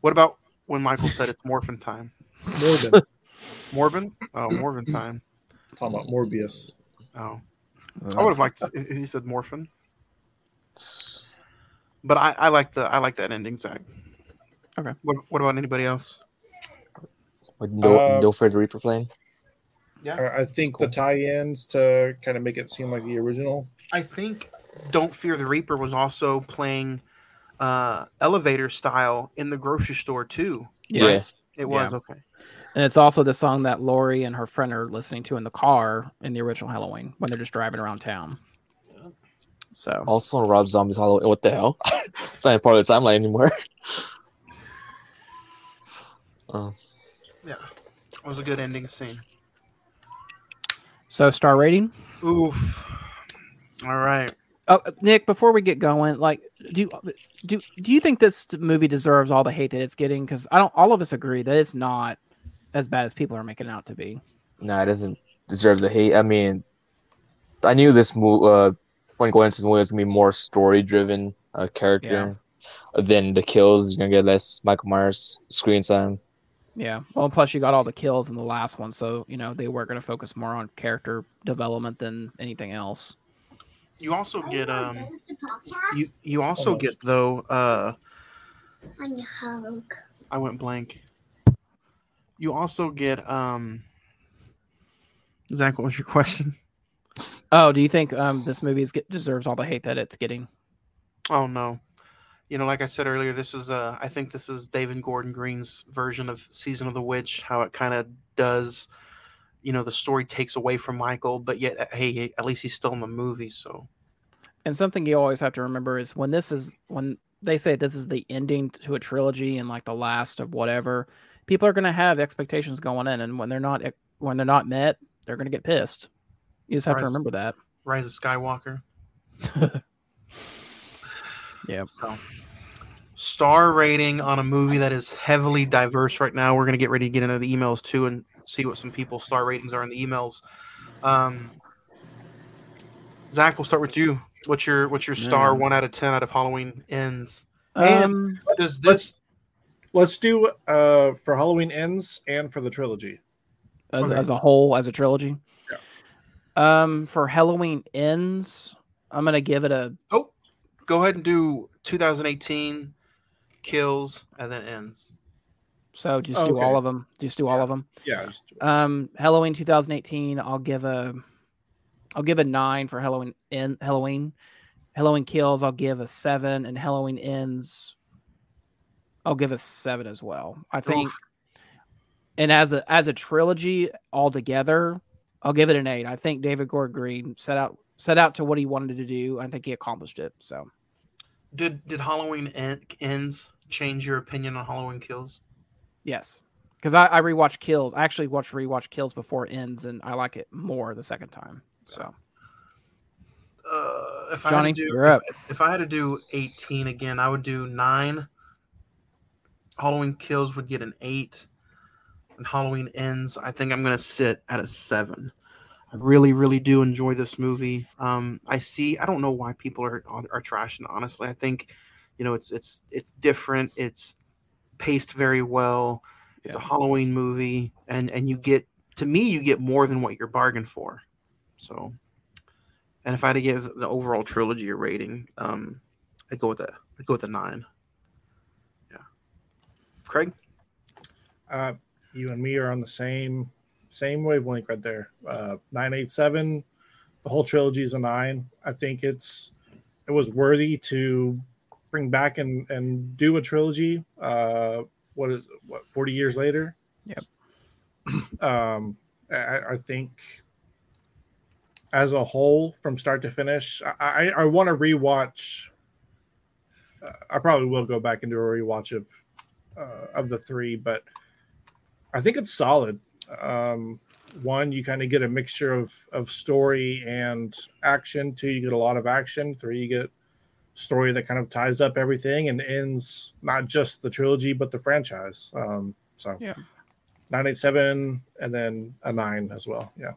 What about when Michael said it's morphin time? Morbin. Morbin? Oh, Morbin time. Talking about Morbius. Oh, uh-huh. I would have liked if he said morphin. But I, I like the I like that ending, Zach. Okay. What, what about anybody else? With no Uh, no Fred Reaper playing. I I think the tie-ins to kind of make it seem like the original. I think Don't Fear the Reaper was also playing uh elevator style in the grocery store too. yes It was Yeah. okay. And it's also the song that Laurie and her friend are listening to in the car in the original Halloween when they're just driving around town. So Also Rob Zombie's Halloween. What the hell? it's not even part of the timeline anymore. oh, Yeah. It was a good ending scene. so star rating. Oof. All right. Oh, Nick, before we get going, like, do do do you think this movie deserves all the hate that it's getting? Because I don't. All of us agree that it's not as bad as people are making it out to be. nah, it doesn't deserve the hate. I mean, I knew this movie. Uh, when going into this movie was gonna be more story driven uh, character than the kills. You're gonna get less Michael Myers screen time. Yeah. Well, plus you got all the kills in the last one, so you know they were going to focus more on character development than anything else. You also get um you you also get though uh I went blank. You also get um Zach, what was your question? Oh, do you think um this movie is, get, deserves all the hate that it's getting? Oh no. You know, like I said earlier, this is uh I think this is David Gordon Green's version of Season of the Witch, how it kind of does you know, the story takes away from Michael, but yet uh, hey, at least he's still in the movie, so And something you always have to remember is when this is when they say this is the ending to a trilogy and like the last of whatever, people are going to have expectations going in, and when they're not when they're not met, they're going to get pissed. You just have to remember that. Rise of Skywalker. Yeah. So, star rating on a movie that is heavily diverse right now. We're going to get ready to get into the emails too and see what some people's star ratings are in the emails. Um, Zach, we'll start with you. What's your what's your star Man. one out of ten out of Halloween ends? And Um, does Let's this let's do uh for Halloween ends and for the trilogy. as, Okay. as a whole, as a trilogy. Yeah. Um, for Halloween ends, I'm gonna give it a oh go ahead and do 2018 kills and then ends. so just do Okay. all of them. Just do all of them. Yeah, just do it. Um, Halloween 2018, I'll give a, I'll give a nine for Halloween in Halloween, Halloween Kills, I'll give a seven, and Halloween Ends, I'll give a seven as well. I think, Oof. and as a as a trilogy altogether, I'll give it an eight. I think David Gordon Green set out set out to what he wanted to do. I think he accomplished it. So Did did Halloween en- ends change your opinion on Halloween Kills? yes, because I, I rewatched Kills. I actually watched rewatch Kills before ends, and I like it more the second time. So Uh, if I had to do, you're up. If, if I had to do 18 again, I would do nine. Halloween Kills would get an eight, and Halloween Ends. I think I'm gonna sit at a seven. I really, really do enjoy this movie. Um, I see. I don't know why people are are trashing. Honestly, I think, you know, it's it's it's different. It's paced very well. It's a Halloween movie, and and you get to me, you get more than what you're bargained for. So, and if I had to give the overall trilogy a rating, um, I'd go with a I'd go with a nine. Yeah, Craig. Uh, you and me are on the same same wavelength right there. Uh, nine eight seven. The whole trilogy is a nine. I think it's it was worthy to bring back and and do a trilogy. Uh, what is what forty years later? Yep. Um, I, I think as a whole, from start to finish, I I, I want to rewatch. Uh, I probably will go back and do a rewatch of uh, of the three, but I think it's solid. Um, one, you kind of get a mixture of of story and action. Two, you get a lot of action. Three, you get story that kind of ties up everything and ends not just the trilogy but the franchise. Um, so Yeah. nine eight seven and then a nine as well. Yeah.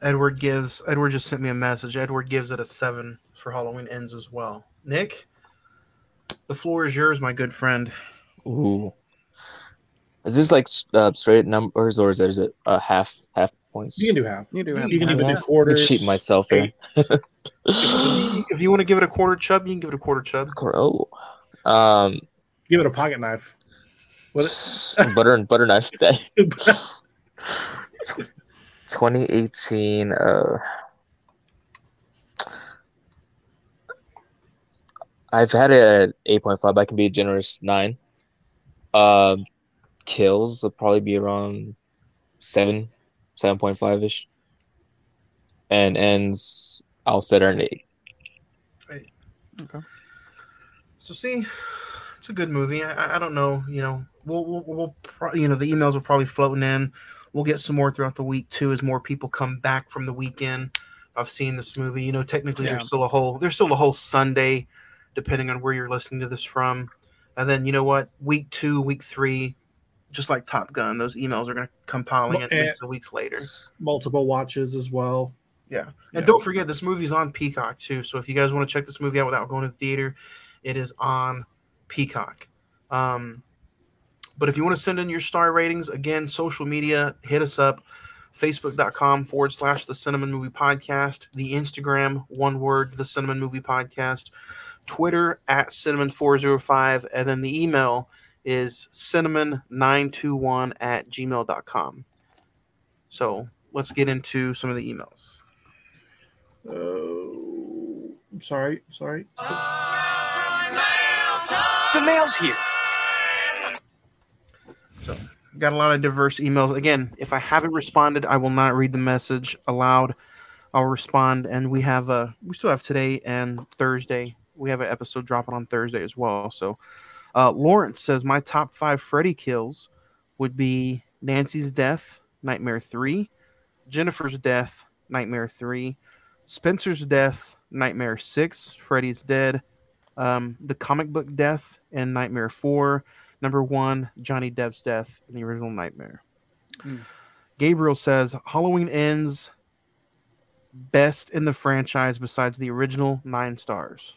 Edward gives Edward just sent me a message. Edward gives it a seven for Halloween Ends as well. Nick, the floor is yours, my good friend. Ooh. Is this like uh, straight numbers or is it, is it uh, half half points? You can do half. you do have You can that. even do quarters. cheat myself here. if you want to give it a quarter chub, you can give it a quarter chub. Oh, um, Give it a pocket knife. What? butter and butter knife day. 2018. Uh, I've had a 8.5. I can be a generous nine. Um, kills will probably be around seven, 7.5 ish. And ends, I'll set her an eight. So see, it's a good movie. I, I- I don't know. You know, we'll we'll, we'll pro- you know the emails are probably floating in. We'll get some more throughout the week too, as more people come back from the weekend of seeing this movie. You know, technically Yeah. there's still a whole there's still a whole Sunday, depending on where you're listening to this from. And then you know what, week two, week three, just like Top Gun, those emails are going to come piling in Well, weeks later. Multiple watches as well. Yeah. Yeah. And don't forget, this movie's on Peacock too. So if you guys want to check this movie out without going to the theater, it is on Peacock. Um, but if you want to send in your star ratings, again, social media, hit us up. Facebook.com forward slash the Cine-Men Movie Podcast. The Instagram, one word, the Cine-Men Movie Podcast. Twitter at Cinemen405. And then the email is cinemen921 at gmail.com. So let's get into some of the emails. Oh, I'm sorry. Sorry. The mail's here. So, got a lot of diverse emails. Again, if I haven't responded, I will not read the message aloud. I'll respond, and we have a we still have today and Thursday. We have an episode dropping on Thursday as well. So, uh, Lawrence says my top five Freddy kills would be Nancy's death, Nightmare Three, Jennifer's death, Nightmare Three, Spencer's death, Nightmare Six, Freddy's dead, um, the comic book death, and Nightmare Four. Number one, Johnny Depp's death in the original Nightmare. Hmm. Gabriel says Halloween ends best in the franchise besides the original nine stars.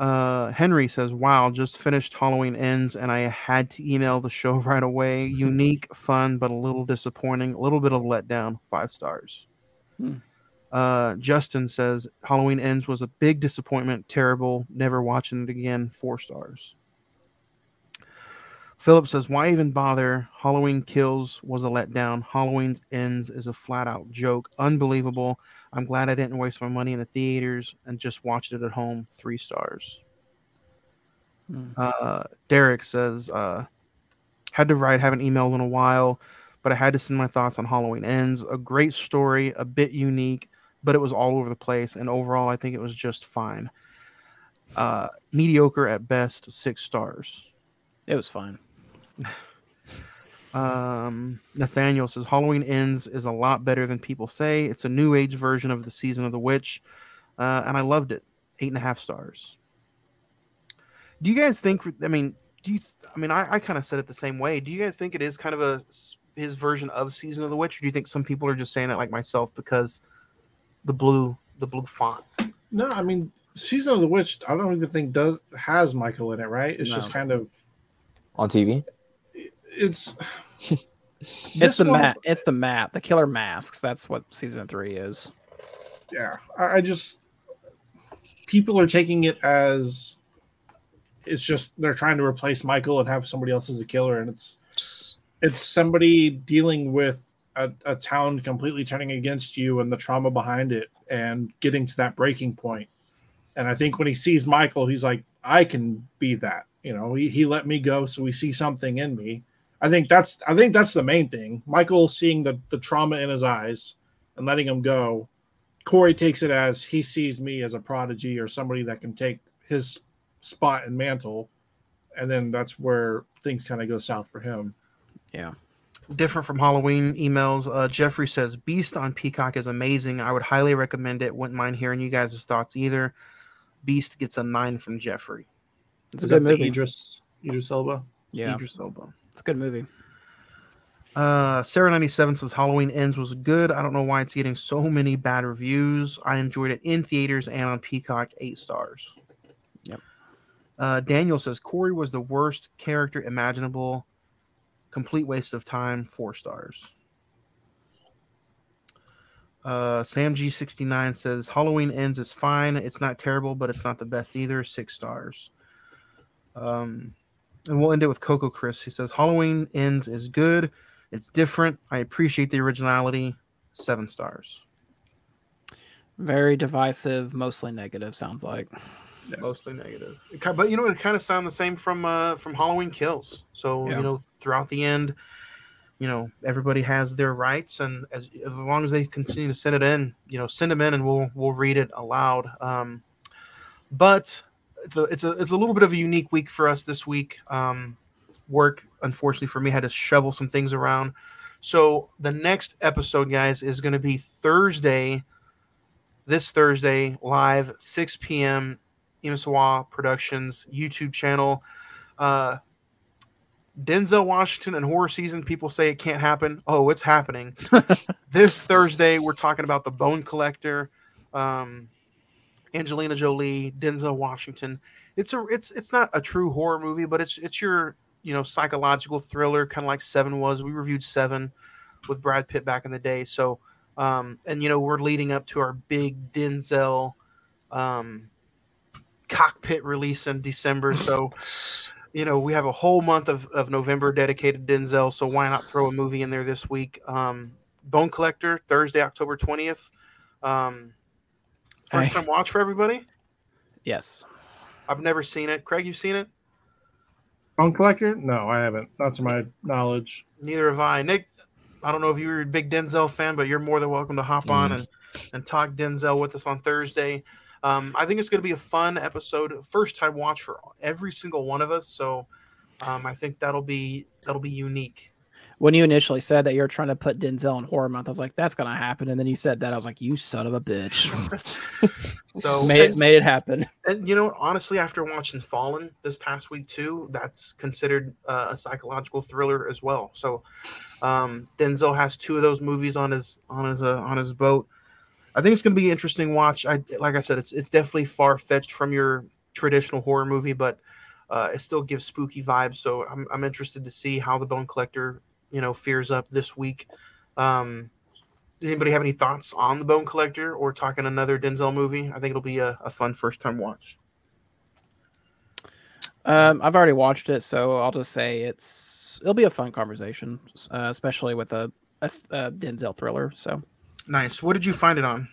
Uh, Henry says, "Wow, just finished Halloween ends, and I had to email the show right away. Unique, fun, but a little disappointing. A little bit of letdown. Five stars." Hmm. Uh, Justin says, "Halloween ends was a big disappointment. Terrible. Never watching it again. Four stars." Philip says, "Why even bother? Halloween Kills was a letdown. Halloween Ends is a flat out joke. Unbelievable. I'm glad I didn't waste my money in the theaters and just watched it at home. Three stars." Hmm. Uh, Derek says, uh, "Had to write. Haven't emailed in a while, but I had to send my thoughts on Halloween Ends. A great story, a bit unique, but it was all over the place. And overall, I think it was just fine. Uh, mediocre at best. Six stars." It was fine. Um, Nathaniel says Halloween Ends is a lot better than people say. It's a new age version of the season of the witch, uh, and I loved it. Eight and a half stars. Do you guys think? I mean, do you? I mean, I, I kind of said it the same way. Do you guys think it is kind of a s- his version of season of the witch, or do you think some people are just saying that like myself because the blue the blue font? No, I mean, Season of the Witch. I don't even think does has Michael in it, right? It's just kind of on TV. It's. It's the one- map. It's the map. The killer masks. That's what season three is. yeah I, I just people are taking it as it's just they're trying to replace michael and have somebody else as a killer and it's it's somebody dealing with a, a town completely turning against you and the trauma behind it and getting to that breaking point and i think when he sees michael he's like i can be that you know he, he let me go so we see something in me i think that's i think that's the main thing michael seeing the the trauma in his eyes and letting him go Corey takes it as he sees me as a prodigy or somebody that can take his spot and mantle, and then that's where things kind of go south for him. Yeah. different from Halloween emails. Uh, Jeffrey says Beast on Peacock is amazing. I would highly recommend it. Wouldn't mind hearing you guys' thoughts either. Beast gets a nine from Jeffrey. It's Is a that good the movie. Idris Idris Elba? Yeah. Idris Elba. It's a good movie. Uh, Sarah ninety seven says Halloween Ends was good. I don't know why it's getting so many bad reviews. I enjoyed it in theaters and on Peacock, eight stars. Yep. Uh, Daniel says Corey was the worst character imaginable. Complete waste of time. Four stars. Uh, Sam G69 says Halloween Ends is fine. It's not terrible, but it's not the best either. Six stars. Um, and we'll end it with Coco Chris. He says Halloween Ends is good. It's different. I appreciate the originality. Seven stars. Very divisive, mostly negative. Sounds like. Mostly negative. But you know, it kind of sound the same from uh, from Halloween Kills. So Yeah. you know, throughout the end, you know, everybody has their rights, and as as long as they continue to send it in, you know, send them in, and we'll we'll read it aloud. Um, but it's a it's a it's a little bit of a unique week for us this week. Um, work, unfortunately for me, had to shovel some things around. So the next episode, guys, is going to be Thursday. This Thursday, live 6 p.m. Imisawa Productions YouTube channel. Uh, Denzel Washington and horror season. People say it can't happen. Oh, it's happening. this Thursday, we're talking about the Bone Collector, um, Angelina Jolie, Denzel Washington. It's a it's it's not a true horror movie, but it's it's your you know psychological thriller, kind of like Seven was. We reviewed Seven with Brad Pitt back in the day. So, um, and you know we're leading up to our big Denzel um, cockpit release in December. So you know, we have a whole month of, of November dedicated to Denzel, so why not throw a movie in there this week? Um, Bone Collector, Thursday, October 20th. Um, first Hey. time watch for everybody. Yes. I've never seen it. Craig, you've seen it? Bone Collector? No, I haven't. Not to my knowledge. Neither have I. Nick, I don't know if you're a big Denzel fan, but you're more than welcome to hop on Mm. and, and talk Denzel with us on Thursday. Um, I think it's going to be a fun episode, first time watch for every single one of us. So um, I think that'll be that'll be unique. When you initially said that you were trying to put Denzel in horror month, I was like, "That's gonna happen." And then you said that, I was like, "You son of a bitch!" So made it and- made it happen. And you know, honestly, after watching Fallen this past week too, that's considered uh, a psychological thriller as well. So um, Denzel has two of those movies on his on his uh, on his boat. I think it's going to be an interesting watch. I like I said, it's it's definitely far fetched from your traditional horror movie, but uh, it still gives spooky vibes. So I'm I'm interested to see how the Bone Collector you know fears up this week. Um, does anybody have any thoughts on the Bone Collector or talking another Denzel movie? I think it'll be a, a fun first time watch. Um, I've already watched it, so I'll just say it's it'll be a fun conversation, uh, especially with a, a, a Denzel thriller. So Nice. What did you find it on?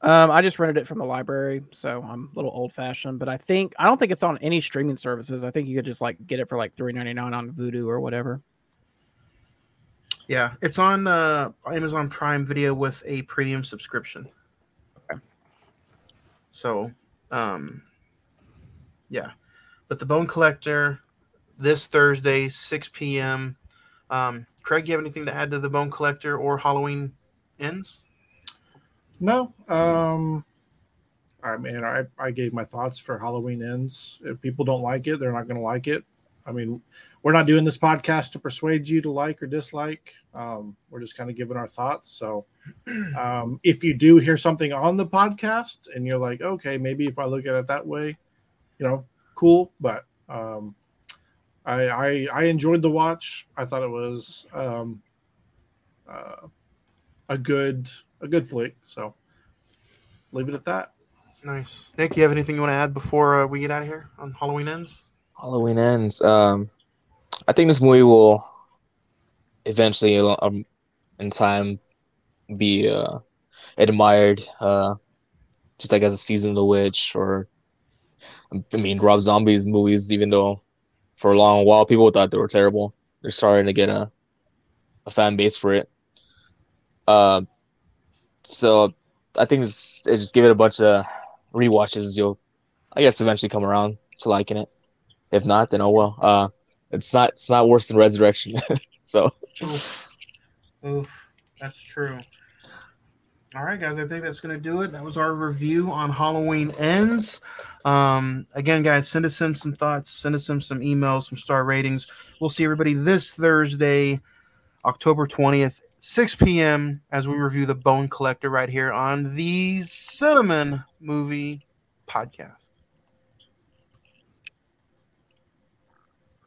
um, I just rented it from the library, so I'm a little old fashioned. But I think I don't think it's on any streaming services. I think you could just like get it for like three ninety nine on Vudu or whatever. Yeah, it's on uh, Amazon Prime Video with a premium subscription. Okay. So, um, yeah, but the Bone Collector this Thursday, six p.m. Um, Craig, you have anything to add to the Bone Collector or Halloween ends? No. Um I mean I, I gave my thoughts for Halloween ends. If people don't like it, they're not gonna like it. I mean, we're not doing this podcast to persuade you to like or dislike. Um, we're just kind of giving our thoughts. So um, if you do hear something on the podcast and you're like, okay, maybe if I look at it that way, you know, cool. But um, I, I I enjoyed the watch. I thought it was um, uh, a good a good flick. So leave it at that. Nice. Nick, you have anything you want to add before uh, we get out of here on Halloween ends? Halloween ends. Um, I think this movie will eventually, um, in time, be uh, admired. Uh, just like as a season of the witch, or I mean, Rob Zombie's movies. Even though for a long while people thought they were terrible, they're starting to get a a fan base for it. Uh, so I think just, just give it a bunch of rewatches. You'll, I guess, eventually come around to liking it. If not, then oh well. Uh, it's not it's not worse than Resurrection. so Oof. Oof. That's true. All right, guys. I think that's going to do it. That was our review on Halloween Ends. Um, again, guys, send us in some thoughts. Send us in some emails, some star ratings. We'll see everybody this Thursday, October 20th, 6 p.m., as we review The Bone Collector right here on the Cine-Men Movie Podcast.